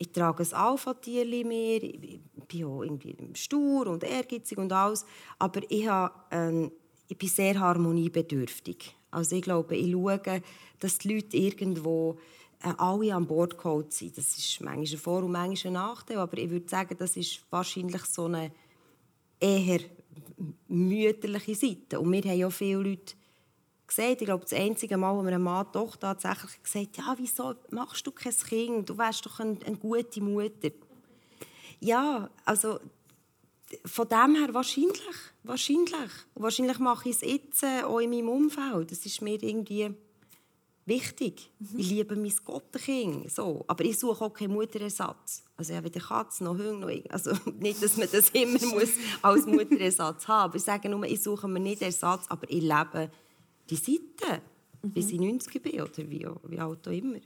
ich trage ein Alpha-Tier mehr, ich bin auch irgendwie stur und ehrgeizig und alles, aber ich, habe, ähm, ich bin sehr harmoniebedürftig. Also ich glaube, ich schaue, dass die Leute irgendwo äh, alle an Bord geholt sind. Das ist manchmal ein Vor- und manchmal ein Nachteil, aber ich würde sagen, das ist wahrscheinlich so eine eher mütterliche Seite. Und wir haben ja viele Leute gesagt, ich glaube, das einzige Mal, wo mir ein Mann doch tatsächlich gesagt hat, ja, wieso machst du kein Kind? Du wärst doch eine, eine gute Mutter. Ja, also von dem her wahrscheinlich. Wahrscheinlich. wahrscheinlich mache ich es jetzt äh, auch in meinem Umfeld. Das ist mir irgendwie wichtig. Mhm. Ich liebe mein Gottenkind. So. Aber ich suche auch keinen Mutterersatz. Also ich habe weder Katze noch Hunde. Noch also <laughs> nicht, dass man das immer <laughs> muss als Mutterersatz haben muss. Ich sage nur, ich suche mir nicht Ersatz, aber ich lebe die Seite, mhm. bis ich 90 bin oder wie, wie alt auch immer.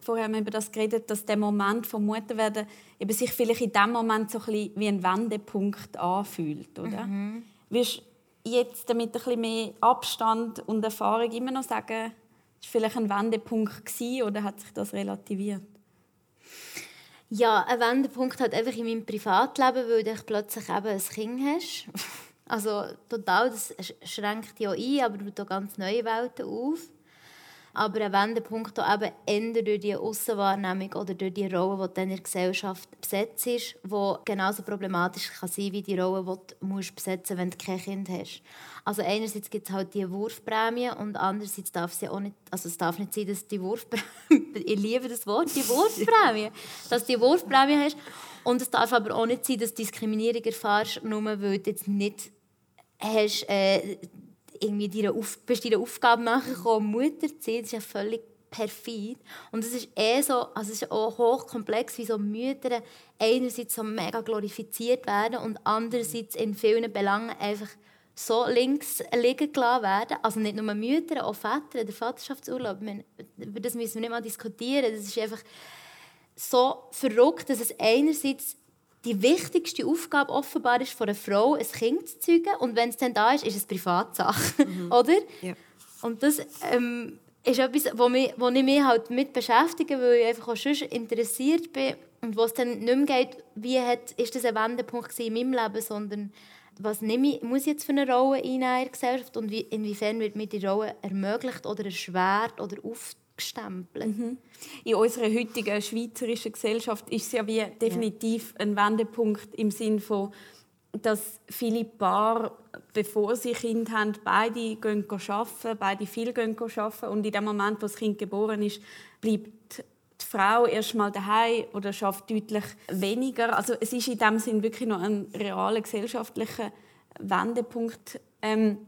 Vorher haben wir über das geredet, dass der Moment vom Mutterwerden eben sich vielleicht in dem Moment so ein wie ein Wendepunkt anfühlt, oder? Mhm. Wirst jetzt damit ein bisschen mehr Abstand und Erfahrung immer noch sagen, ist vielleicht ein Wendepunkt gewesen, oder hat sich das relativiert? Ja, ein Wendepunkt hat einfach in meinem Privatleben, weil du plötzlich eben ein Kind hast. Also total, das schränkt ja ein, aber tut ganz neue Welten auf. Aber ein Wendepunkt auch eben eher durch die Aussenwahrnehmung oder durch die Rolle, die in der Gesellschaft besetzt ist, die genauso problematisch kann sein wie die Rolle, die du musst besetzen musst, wenn du kein Kind hast. Also einerseits gibt es halt die Wurfprämie und andererseits darf es auch nicht, also es darf nicht sein, dass die Wurfprämie, <laughs> ich liebe das Wort, die Wurfprämie, dass du die Wurfprämie hast und es darf aber auch nicht sein, dass du Diskriminierung erfährst, nur weil du jetzt nicht hast, äh, irgendwie deine Auf bist deiner Aufgabe nachgekommen, Mutter zu sein. Das ist ja völlig perfid. Und es ist eh so, also es ist auch hochkomplex, wie so Mütter einerseits so mega glorifiziert werden und andererseits in vielen Belangen einfach so links liegen gelassen werden. Also nicht nur Mütter, auch Väter, der Vaterschaftsurlaub. Über das müssen wir nicht mal diskutieren. Das ist einfach so verrückt, dass es einerseits die wichtigste Aufgabe offenbar ist von einer Frau, ein Kind zu zeugen. Und wenn es dann da ist, ist es Privatsache. Mhm. <laughs> Oder? Ja. Und das ähm, ist etwas, wo, mich, wo ich mich halt mit beschäftige, weil ich einfach auch schon interessiert bin. Und wo es dann nicht mehr geht, wie hat, ist das ein Wendepunkt in meinem Leben, sondern was nehme ich, muss ich jetzt für eine Rolle in der Gesellschaft und wie, inwiefern wird mir die Rolle ermöglicht oder erschwert oder aufgenommen gestempelt. Mhm. In unserer heutigen schweizerischen Gesellschaft ist es ja wie definitiv ja. ein Wendepunkt im Sinn von, dass viele Paare, bevor sie Kind haben, beide gehen arbeiten, beide viel gehen arbeiten und in dem Moment, wo das Kind geboren ist, bleibt die Frau erst mal daheim oder schafft deutlich weniger. Also es ist in dem Sinn wirklich noch ein realer gesellschaftlicher Wendepunkt. Ähm,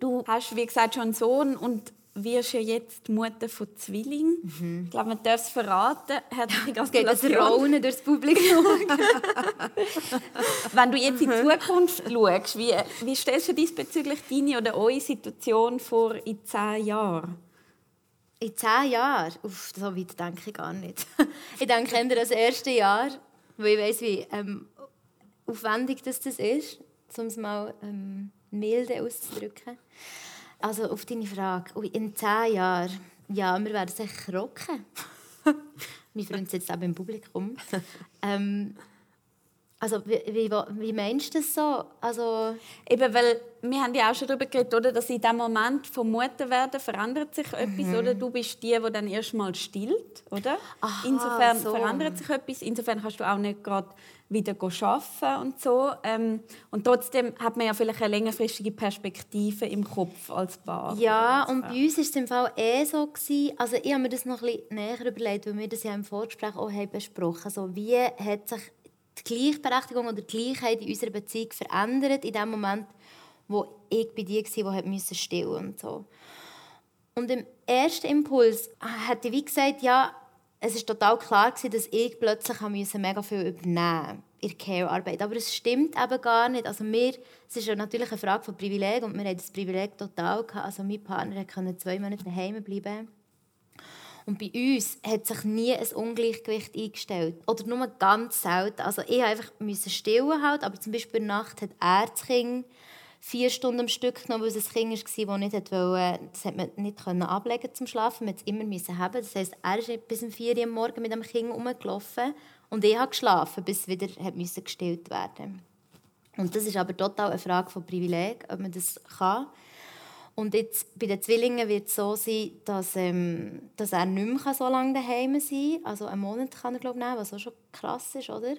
du hast wie gesagt schon einen Sohn und wirst ja jetzt die Mutter von Zwillingen. Mhm. Ich glaube, man darf es verraten. Herzliche Gratulation. <laughs> Geht das Raunen durchs Publikum. <laughs> Wenn du jetzt in die Zukunft schaust, wie, wie stellst du diesbezüglich deine oder eure Situation vor in zehn Jahren? In zehn Jahren? Uff, so weit denke ich gar nicht. <laughs> ich denke eher das erste Jahr, weil ich weiss, wie ähm, aufwendig das, das ist, um es mal ähm, milde auszudrücken. Also auf deine Frage, in zehn Jahren, ja, wir werden sicher rocken. <laughs> Mein Freund sitzt auch im Publikum. ähm, also wie, wie, wie meinst du das so? Also Eben, weil wir haben ja auch schon darüber geredet, oder, dass in dem Moment vom Mutterwerden verändert sich mhm. etwas, oder? Du bist die, die dann erstmal stillt, oder? Aha, Insofern so. verändert sich etwas. Insofern kannst du auch nicht gerade wieder arbeiten und so. Ähm, und trotzdem hat man ja vielleicht eine längerfristige Perspektive im Kopf als Paar. Ja, und bei uns war es im Fall eh so. Gewesen, also ich habe mir das noch ein bisschen näher überlegt, weil wir das ja im Vorgespräch auch haben besprochen haben. wie hat sich die Gleichberechtigung oder die Gleichheit in unserer Beziehung verändert in dem Moment, wo ich bei dir war, die stillen und so. Und im ersten Impuls hatte ich wie gesagt, ja, es ist total klar gewesen, dass ich plötzlich mega viel übernehmen in Care-Arbeit. Aber es stimmt eben gar nicht. Also wir, es ist ja natürlich eine Frage von Privileg und wir haben das Privileg total gehabt. Also mein Partner konnte zwei Monate daheim bleiben. Und bei uns hat sich nie ein Ungleichgewicht eingestellt. Oder nur ganz selten. Also ich musste einfach stillen halt, aber zum Beispiel Nacht hat er das Kind vier Stunden am Stück genommen, weil es ein Kind war, das nicht wollte, das hat man nicht ablegen zum Schlafen. Man musste es immer haben. Das heisst, er ist bis um 4 Uhr morgens mit dem Kind rumgelaufen und ich habe geschlafen, bis es wieder gestillt werden Und das ist aber total eine Frage von Privileg, ob man das kann. Und jetzt bei den Zwillingen wird es so sein, dass, ähm, dass er nicht mehr so lange daheim sein kann. Also einen Monat kann er glaube ich, nehmen, was auch schon krass ist, oder?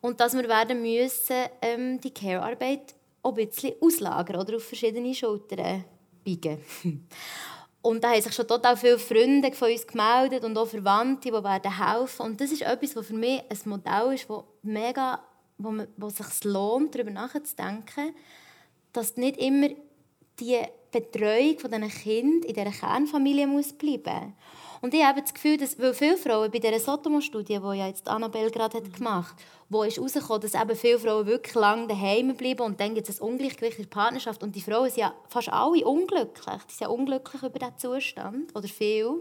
Und dass wir werden müssen, ähm, die Care-Arbeit ein bisschen auslagern oder auf verschiedene Schultern biegen. <laughs> Und da haben sich schon total viele Freunde von uns gemeldet und auch Verwandte, die werden helfen. Und das ist etwas, was für mich ein Modell ist, wo mega, wo, man, wo sich lohnt, darüber nachzudenken, dass nicht immer die Betreuung von diesen Kindern in dieser Kernfamilie muss bleiben. Und ich habe das Gefühl, dass, weil viele Frauen bei dieser Sotomo-Studie, die ja jetzt Annabelle gerade hat gemacht hat, wo ist herausgekommen, dass eben viele Frauen wirklich lange daheim bleiben und dann gibt es ein Ungleichgewicht in der Partnerschaft und die Frauen sind ja fast alle unglücklich. Die sind ja unglücklich über diesen Zustand, oder viele,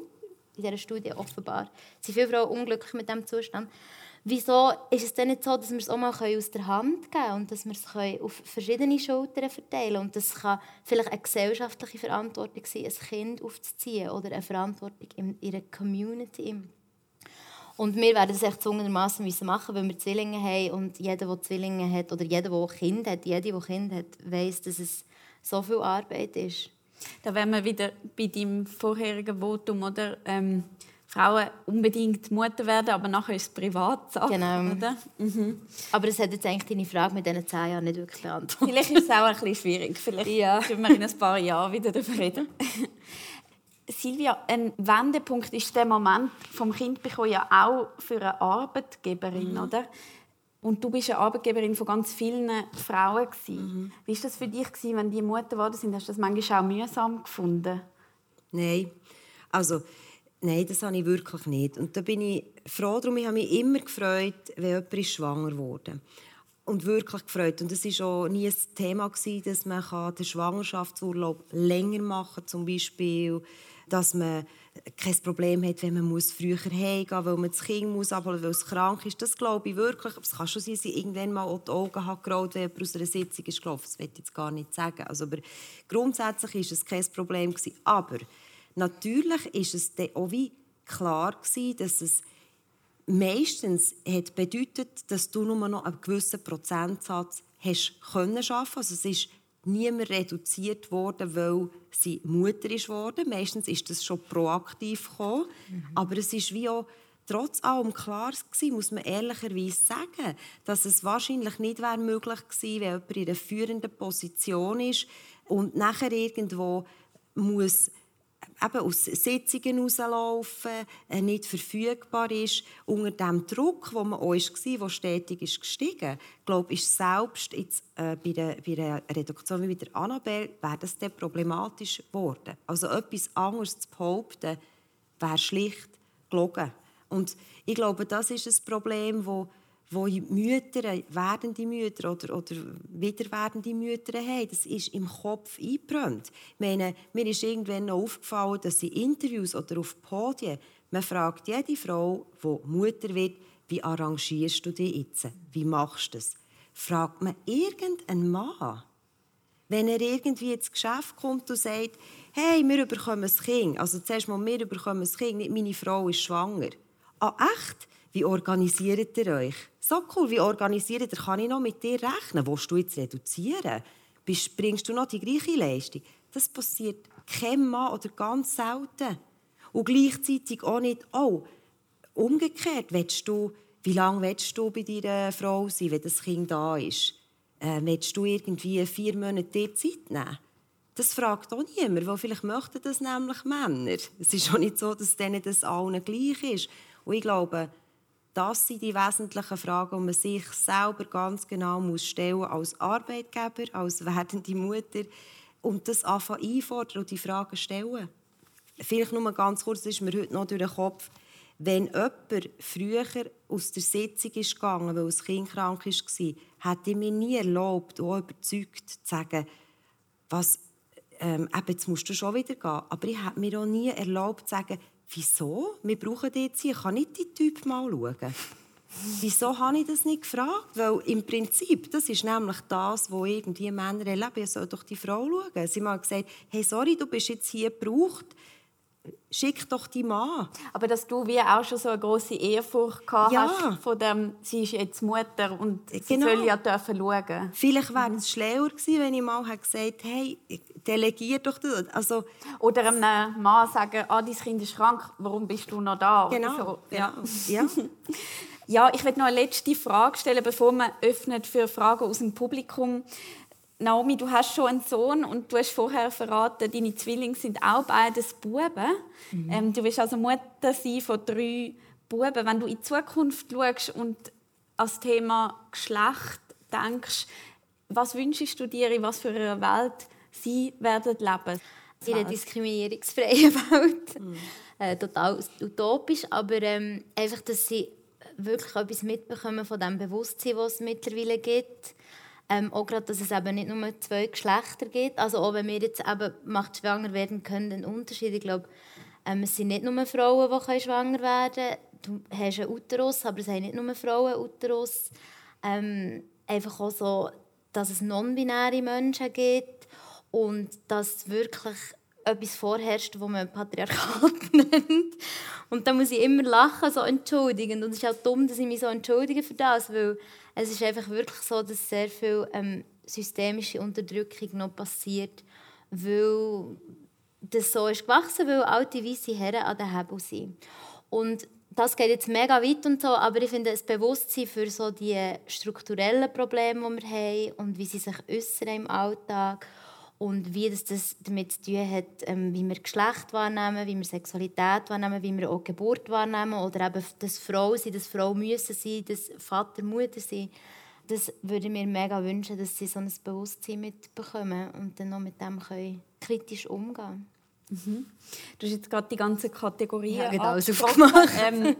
in dieser Studie offenbar, sind viele Frauen unglücklich mit diesem Zustand. Wieso ist es denn nicht so, dass wir es auch mal aus der Hand geben können und dass wir es auf verschiedene Schultern verteilen können? Und das kann vielleicht eine gesellschaftliche Verantwortung sein, ein Kind aufzuziehen oder eine Verantwortung in ihrer Community. Und wir werden das echt zwungenermassen machen, weil wir Zwillinge haben und jeder, der Zwillinge hat oder jeder, der Kind hat, jede, der Kind hat, weiß, dass es so viel Arbeit ist. Da wären wir wieder bei deinem vorherigen Votum, oder? Ähm Frauen unbedingt Mutter werden, aber nachher ist es privat. Genau. Oder? Mhm. Aber es hat jetzt eigentlich deine Frage mit diesen zehn Jahren nicht wirklich beantwortet. Vielleicht ist es auch ein bisschen schwierig. Vielleicht ja. können wir in ein paar Jahren wieder darüber reden. <laughs> Silvia, ein Wendepunkt ist der Moment vom Kind bekommen ja auch für eine Arbeitgeberin, mhm. oder? Und du bist eine Arbeitgeberin von ganz vielen Frauen Mhm. Wie war das für dich, wenn die Mutter geworden sind? Hast du das manchmal auch mühsam gefunden? Nein, also Nein, das habe ich wirklich nicht. Und da bin ich froh darum. Ich habe mich immer gefreut, wenn jemand ist schwanger wurde. Und wirklich gefreut. Und es war auch nie ein Thema, dass man den Schwangerschaftsurlaub länger machen kann. Zum Beispiel, dass man kein Problem hat, wenn man früher heimgehen muss, weil man das Kind muss abholen weil es krank ist. Das glaube ich wirklich. Es kann schon sein, dass ich irgendwann mal die Augen gerollt, wenn jemand aus einer Sitzung ist gelaufen. Das will ich jetzt gar nicht sagen. Also, aber grundsätzlich war es kein Problem. Aber Natürlich ist es dann auch wie klar gewesen, dass es meistens hat bedeutet, dass du nur noch einen gewissen Prozentsatz hast können schaffen. Also es ist niemand reduziert worden, weil sie Mutter ist worden. Meistens ist das schon proaktiv gekommen. Mhm. Aber es ist wie auch trotz allem klar gewesen, muss man ehrlicherweise sagen, dass es wahrscheinlich nicht wäre möglich gewesen, wenn jemand in einer führenden Position ist und nachher irgendwo muss eben aus Sitzungen rauslaufen, äh, nicht verfügbar ist, unter dem Druck, wo man auch war, der stetig ist gestiegen, glaube ist selbst jetzt, äh, bei, der, bei einer Reduktion wie der Annabelle, wäre das dann problematisch geworden. Also etwas anderes zu behaupten, wäre schlicht gelogen. Und ich glaube, das ist ein Problem, das wo Mütter, werdende Mütter oder, oder wiederwerdende Mütter haben. Das ist im Kopf eingebrannt. Ich meine, mir ist irgendwann noch aufgefallen, dass in Interviews oder auf Podien man fragt jede Frau, die Mutter wird, wie arrangierst du dich jetzt? Wie machst du das? Fragt man irgendeinen Mann, wenn er irgendwie ins Geschäft kommt und sagt, hey, wir bekommen ein Kind. Also zuerst mal, wir bekommen ein Kind, nicht meine Frau ist schwanger. Ah, echt? Wie organisiert ihr euch? So cool, wie organisiert ihr? Kann ich noch mit dir rechnen? Willst du jetzt reduzieren? Bringst du noch die gleiche Leistung? Das passiert kein Mann oder ganz selten. Und gleichzeitig auch nicht, oh, umgekehrt, willst du, wie lange willst du bei deiner Frau sein, wenn das Kind da ist? Äh, willst du irgendwie vier Monate dir Zeit nehmen? Das fragt auch niemand, weil vielleicht möchten das nämlich Männer. Es ist auch nicht so, dass denen das allen gleich ist. Und ich glaube, das sind die wesentlichen Fragen, die man sich selber ganz genau muss stellen als Arbeitgeber, als werdende Mutter und das einfach einfordern und die Fragen stellen. Vielleicht nur ganz kurz, das ist mir heute noch durch den Kopf, wenn jemand früher aus der Sitzung ist gegangen, weil das Kind krank war, hätte ich mir nie erlaubt, auch überzeugt zu sagen, was, ähm, jetzt musst du schon wieder gehen. Aber ich hätte mir auch nie erlaubt zu sagen, wieso? Wir brauchen die jetzt hier. Ich kann nicht die Typ mal schauen. Wieso habe ich das nicht gefragt? Weil im Prinzip, das ist nämlich das, was irgendwie Männer erleben. Ich soll doch die Frau schauen. Sie haben gesagt, hey, sorry, du bist jetzt hier gebraucht. Schick doch die Mann. Aber dass du wie auch schon so eine große Ehrfurcht gehabt Ja. hast von dem, sie ist jetzt Mutter und sie Genau. soll ja dürfen schauen. Vielleicht wäre es schlauer gewesen, wenn ich mal hätte gesagt hey, delegier doch das. Also, Oder einem Mann sagen, ah, dein Kind ist krank, warum bist du noch da? Genau. So. Ja. ja. Ja, <laughs> ich werde noch eine letzte Frage stellen, bevor man öffnet für Fragen aus dem Publikum. Naomi, du hast schon einen Sohn und du hast vorher verraten, deine Zwillinge sind auch beides Buben. Ähm, du wirst also Mutter sein von drei Buben. Wenn du in die Zukunft schaust und als Thema Geschlecht denkst, was wünschst du dir, in was für einer Welt sie werden leben? in einer diskriminierungsfreien <laughs> Welt. Äh, total utopisch, aber ähm, einfach, dass sie wirklich etwas mitbekommen von dem Bewusstsein, das es mittlerweile gibt. Ähm, auch gerade, dass es eben nicht nur zwei Geschlechter gibt. Also auch wenn wir jetzt eben macht schwanger werden können, einen Unterschied. Ich glaube, ähm, es sind nicht nur Frauen, die schwanger werden können. Du hast einen Uterus, aber es sind nicht nur Frauen Uterus. Ähm, einfach auch so, dass es non-binäre Menschen gibt und dass wirklich etwas vorherrscht, wo man Patriarchat <laughs> nennt. Und da muss ich immer lachen, so entschuldigend. Und es ist auch dumm, dass ich mich so entschuldige für das, weil es ist einfach wirklich so, dass sehr viel ähm, systemische Unterdrückung noch passiert, weil das so ist gewachsen, weil alte weiße Herren an den Hebel sind. Und das geht jetzt mega weit und so, aber ich finde, das Bewusstsein für so die strukturellen Probleme, die wir haben und wie sie sich äußern im Alltag und wie das, das damit zu tun hat, ähm, wie wir Geschlecht wahrnehmen, wie wir Sexualität wahrnehmen, wie wir auch Geburt wahrnehmen oder eben das Frau sein, das Frau müssen sein, das Vater, Mutter sein. Das würde ich mir mega wünschen, dass sie so ein Bewusstsein mitbekommen und dann noch mit dem können kritisch umgehen Du hast jetzt gerade die ganzen Kategorien Ja, genau, angesprochen. <laughs> ähm,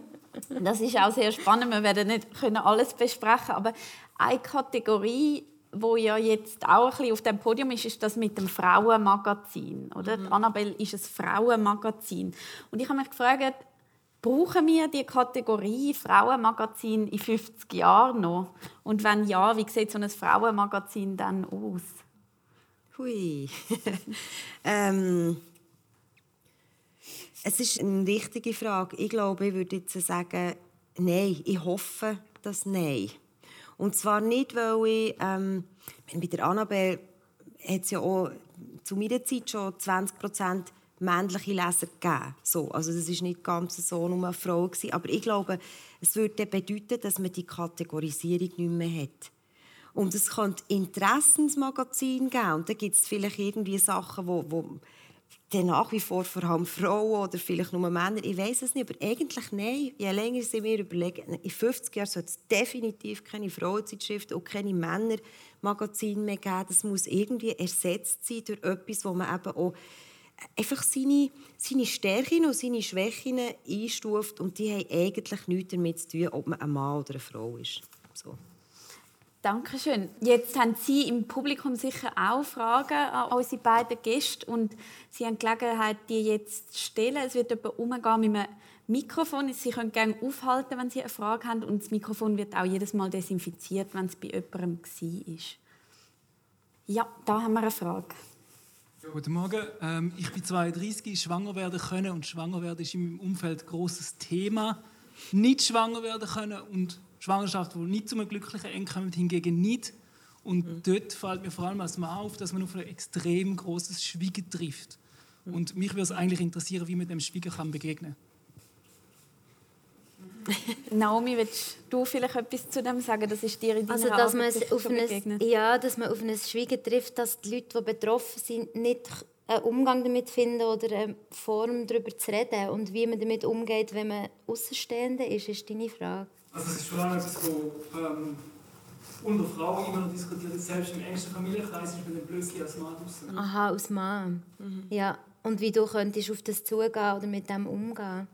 Das ist auch sehr spannend. Wir werden nicht können alles besprechen, aber eine Kategorie, wo ja jetzt auch ein bisschen auf dem Podium ist, ist das mit dem Frauenmagazin. Oder? Die Annabelle ist ein Frauenmagazin. Und ich habe mich gefragt, brauchen wir die Kategorie Frauenmagazin in 50 Jahren noch? Und wenn ja, wie sieht so ein Frauenmagazin dann aus? Hui. <laughs> ähm, es ist eine richtige Frage. Ich glaube, ich würde jetzt sagen, nein. Ich hoffe, dass nein. Und zwar nicht, weil ich, ähm, bei der Annabelle hat es ja auch zu meiner Zeit schon 20% männliche Leser gegeben. So, also das ist nicht ganz so nur eine Frau gewesen. Aber ich glaube, es würde bedeuten, dass man die Kategorisierung nicht mehr hat. Und es könnte Interessensmagazin geben. Und da gibt es vielleicht irgendwie Sachen, wo dann nach wie vor vor allem Frauen oder vielleicht nur Männer, ich weiß es nicht, aber eigentlich nein. Je länger sie mir überlegen, in 50 Jahren soll es definitiv keine Frauenzeitschriften und keine Männermagazine mehr geben. Das muss irgendwie ersetzt sein durch etwas, wo man eben auch einfach seine, seine Stärken und seine Schwächen einstuft und die haben eigentlich nichts damit zu tun, ob man ein Mann oder eine Frau ist. Dankeschön. Jetzt haben Sie im Publikum sicher auch Fragen an unsere beiden Gäste und Sie haben die Gelegenheit, die jetzt zu stellen. Es wird jemand umgehen mit einem Mikrofon. Sie können gerne aufhalten, wenn Sie eine Frage haben und das Mikrofon wird auch jedes Mal desinfiziert, wenn es bei jemandem war. Ja, da haben wir eine Frage. Guten Morgen. Ähm, ich bin 32, schwanger werden können und schwanger werden ist in meinem Umfeld ein grosses Thema. Nicht schwanger werden können und Schwangerschaft, die nicht zu einem glücklichen Ende kommt, hingegen nicht. Und mhm. dort fällt mir vor allem als Mann auf, dass man auf ein extrem großes Schweigen trifft. Mhm. Und mich würde es eigentlich interessieren, wie man dem Schweigen kann begegnen <laughs> Naomi, willst du vielleicht etwas zu dem sagen? Das ist dir in also, dass man auf ein, Ja, dass man auf ein Schweigen trifft, dass die Leute, die betroffen sind, nicht einen Umgang damit finden oder eine Form darüber zu reden. Und wie man damit umgeht, wenn man Außenstehende ist, ist deine Frage. Also es ist vor allem etwas, was ähm, unter Frauen immer noch diskutiert Selbst im engsten Familienkreis ist man dann plötzlich als Mann draussen. Aha, als Mann. Mhm. Ja. Und wie du könntest auf das zugehen oder mit dem umgehen?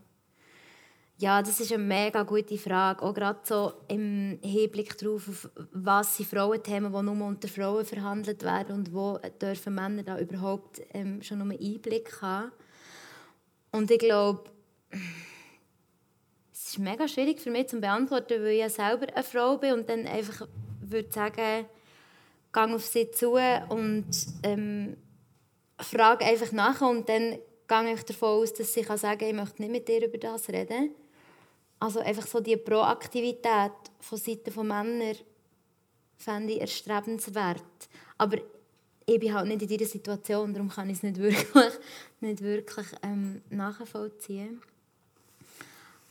Ja, das ist eine mega gute Frage. Auch gerade so im Hinblick darauf, was sind Frauenthemen, die nur unter Frauen verhandelt werden und wo dürfen Männer da überhaupt ähm, schon einen Einblick haben. Und ich glaube, ist mega schwierig für mich zu beantworten, weil ich ja selber eine Frau bin und dann einfach würde sagen, gang auf sie zu und ähm, frage einfach nach und dann gehe ich davon aus, dass sie kann sagen ich möchte nicht mit dir über das reden. Also einfach so die Proaktivität von Seiten von Männern fände ich erstrebenswert. Aber ich bin halt nicht in dieser Situation, darum kann ich es nicht wirklich, <laughs> nicht wirklich ähm, nachvollziehen.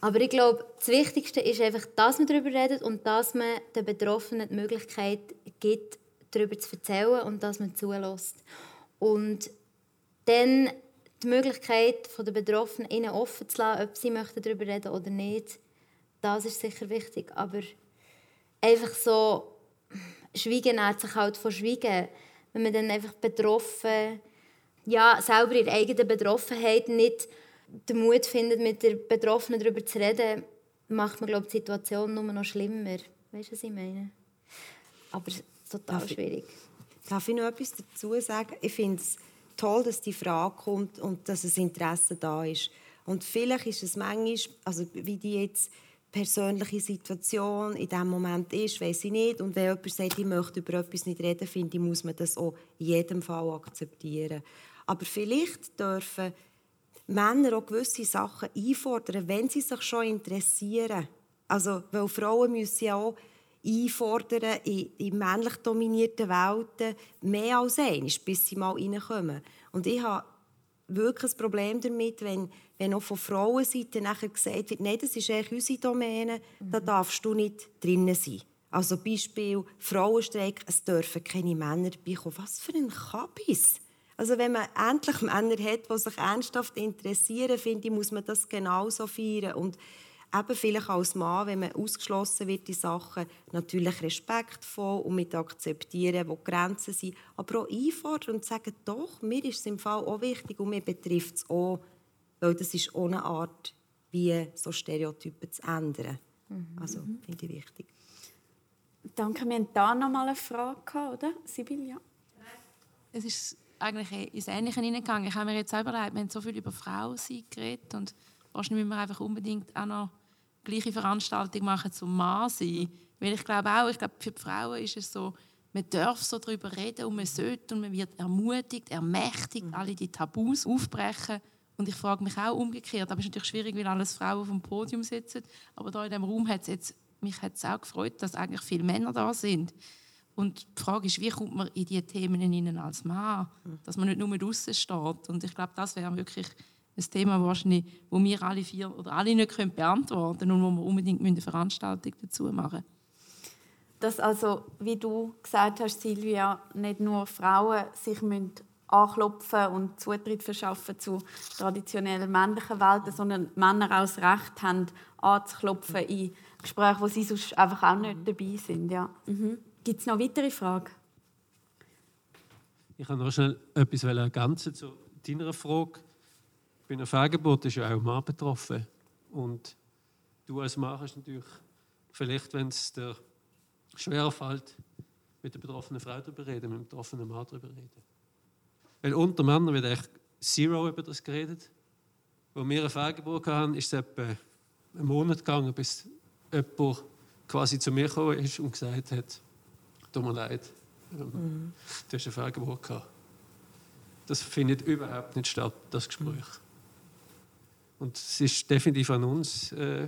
Aber ich glaube, das Wichtigste ist einfach, dass man darüber redet und dass man den Betroffenen die Möglichkeit gibt, darüber zu erzählen und dass man zulässt. Und dann die Möglichkeit den Betroffenen ihnen offen zu lassen, ob sie möchten darüber reden oder nicht, das ist sicher wichtig. Aber einfach so Schweigen nährt sich halt von Schweigen. Wenn man dann einfach betroffen, ja, selber ihre eigene Betroffenheit nicht den Mut findet, mit der Betroffenen darüber zu reden, macht man glaube die Situation nur noch schlimmer. Weißt du, was ich meine? Aber total darf schwierig. Ich, darf ich noch etwas dazu sagen? Ich finde es toll, dass die Frage kommt und dass das Interesse da ist. Und vielleicht ist es manchmal, also wie die jetzt persönliche Situation in diesem Moment ist, weiß ich nicht. Und wenn jemand sagt, ich möchte über etwas nicht reden, finde ich, muss man das auch in jedem Fall akzeptieren. Aber vielleicht dürfen Männer auch gewisse Sachen einfordern, wenn sie sich schon interessieren. Also, weil Frauen müssen ja auch einfordern in, in männlich dominierten Welten mehr als eines, bis sie mal reinkommen. Und ich habe wirklich ein Problem damit, wenn, wenn auch von Frauenseite nachher gesagt wird, nein, das ist eigentlich unsere Domäne, mhm. da darfst du nicht drinnen sein. Also Beispiel Frauenstreik, es dürfen keine Männer beikommen. Was für ein Kabis! Also wenn man endlich Männer hat, die sich ernsthaft interessieren, finde ich, muss man das genauso feiern. Und eben vielleicht als Mann, wenn man ausgeschlossen wird, die Sachen natürlich respektvoll und mit akzeptieren, wo die Grenzen sind, aber auch einfordern und sagen, doch, mir ist es im Fall auch wichtig und mir betrifft es auch, weil das ist auch eine Art, wie so Stereotypen zu ändern. Mhm. Also, finde ich wichtig. Danke, wir haben da noch mal eine Frage, oder? Sibyl, ja. Es ist eigentlich ins Ähnliche hineingegangen. Ich habe mir jetzt selber leid, wir haben so viel über Frauen geredet und wahrscheinlich müssen wir einfach unbedingt auch noch gleiche Veranstaltung machen zum Mann sein. Weil ich glaube auch, ich glaube, für die Frauen ist es so, man darf so darüber reden und man sollte und man wird ermutigt, ermächtigt, alle die Tabus aufbrechen. Und ich frage mich auch umgekehrt, aber es ist natürlich schwierig, weil alles Frauen auf dem Podium sitzen. Aber da in diesem Raum hat es jetzt, mich hat auch gefreut, dass eigentlich viele Männer da sind. Und die Frage ist, wie kommt man in diese Themen hinein als Mann? Dass man nicht nur draußen steht. Und ich glaube, das wäre wirklich ein Thema, wahrscheinlich, wo wir alle vier oder alle nicht können beantworten können und wo wir unbedingt eine Veranstaltung dazu machen Dass also, wie du gesagt hast, Silvia, nicht nur Frauen sich müssen anklopfen und Zutritt verschaffen zu traditionell männlichen Welten, sondern Männer auch das Recht haben, anzuklopfen in Gesprächen, wo sie sonst einfach auch nicht dabei sind. Ja. Mhm. Gibt es noch weitere Fragen? Ich kann noch schnell etwas ergänzen zu deiner Frage. Bei einer Fehlgeburt ist ja auch ein Mann betroffen. Und du als Mann hast natürlich, vielleicht, wenn es dir schwerer fällt, mit der betroffenen Frau darüber reden, mit dem betroffenen Mann darüber reden. Weil unter Männern wird echt zero über das geredet. Als wir eine Fehlgeburt hatten, ist es etwa einen Monat gegangen, bis jemand quasi zu mir gekommen ist und gesagt hat, tut mir leid, mhm. du hast eine Fehlgeburt gehabt. Das findet überhaupt nicht statt, das Gespräch. Und es ist definitiv an uns, äh,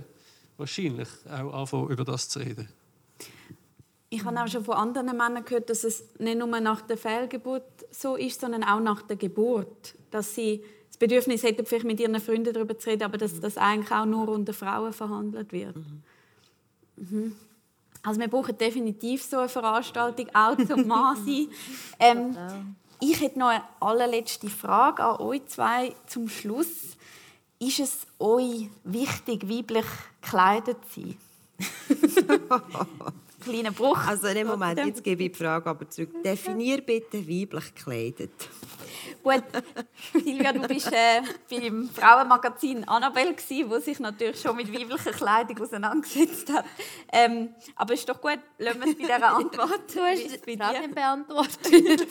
wahrscheinlich auch anfangen, über das zu reden. Ich habe auch schon von anderen Männern gehört, dass es nicht nur nach der Fehlgeburt so ist, sondern auch nach der Geburt. Dass sie das Bedürfnis hätten, vielleicht mit ihren Freunden darüber zu reden, aber dass das eigentlich auch nur unter Frauen verhandelt wird. Mhm. Mhm. Also wir brauchen definitiv so eine Veranstaltung, auch zum <laughs> Mann sein. Ähm, ich hätte noch eine allerletzte Frage an euch zwei zum Schluss. Ist es euch wichtig, weiblich gekleidet zu sein? <laughs> kleiner Bruch. Also in dem Moment, jetzt gebe ich die Frage aber zurück. Definier bitte weiblich gekleidet. Gut, Silvia, du bist äh, beim Frauenmagazin Annabelle gsi, wo sich natürlich schon mit weiblicher Kleidung auseinandergesetzt hat. Ähm, aber ist doch gut, lassen wir es bei dieser Antwort. Du hast die Frage beantwortet.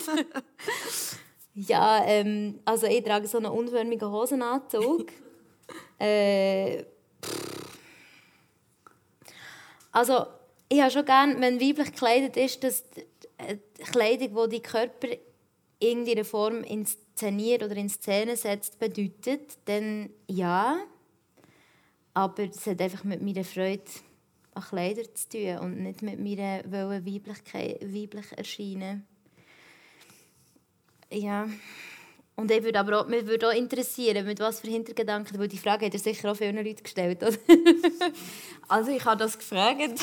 ja, ähm, also ich trage so einen unförmigen Hosenanzug. äh, also ich habe schon gerne, wenn weiblich gekleidet ist, dass die Kleidung, die die Körper in irgendeiner Form inszeniert oder in Szene setzt, bedeutet, dann ja. Aber es hat einfach mit meiner Freude an Kleider zu tun und nicht mit meiner Weiblichkeit, weiblich erscheinen. Ja. Und ich würde aber auch, mich würde auch interessieren, mit was für Hintergedanken, weil die Frage hat er sicher auch vielen Leuten gestellt, <laughs> also ich habe das gefragt,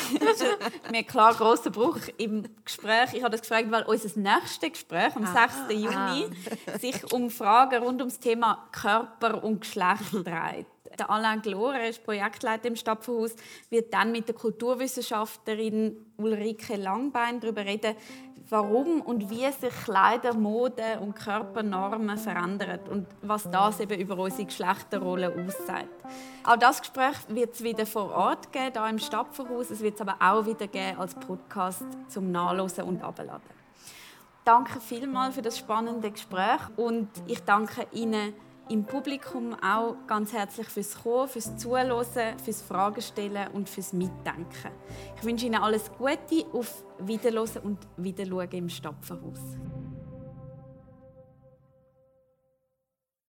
mir klar großer Bruch im Gespräch. Ich habe das gefragt, weil unser nächstes Gespräch am ah, 6. Juni ah. sich um Fragen rund ums Thema Körper und Geschlecht dreht. Der Alain Glore ist Projektleiter im Stapferhaus, wird dann mit der Kulturwissenschaftlerin Ulrike Langbein darüber reden, warum und wie sich Kleider, Mode und Körpernormen verändern und was das eben über unsere Geschlechterrolle aussagt. Auch das Gespräch wird es wieder vor Ort geben, hier im Stapferhaus. Es wird es aber auch wieder geben als Podcast zum Nachlesen und Abladen. Danke vielmals für das spannende Gespräch und ich danke Ihnen im Publikum auch ganz herzlich fürs Kommen, fürs Zuhören, fürs Fragen stellen und fürs Mitdenken. Ich wünsche Ihnen alles Gute, auf Wiederhören und Wiederschauen im Stapferhaus.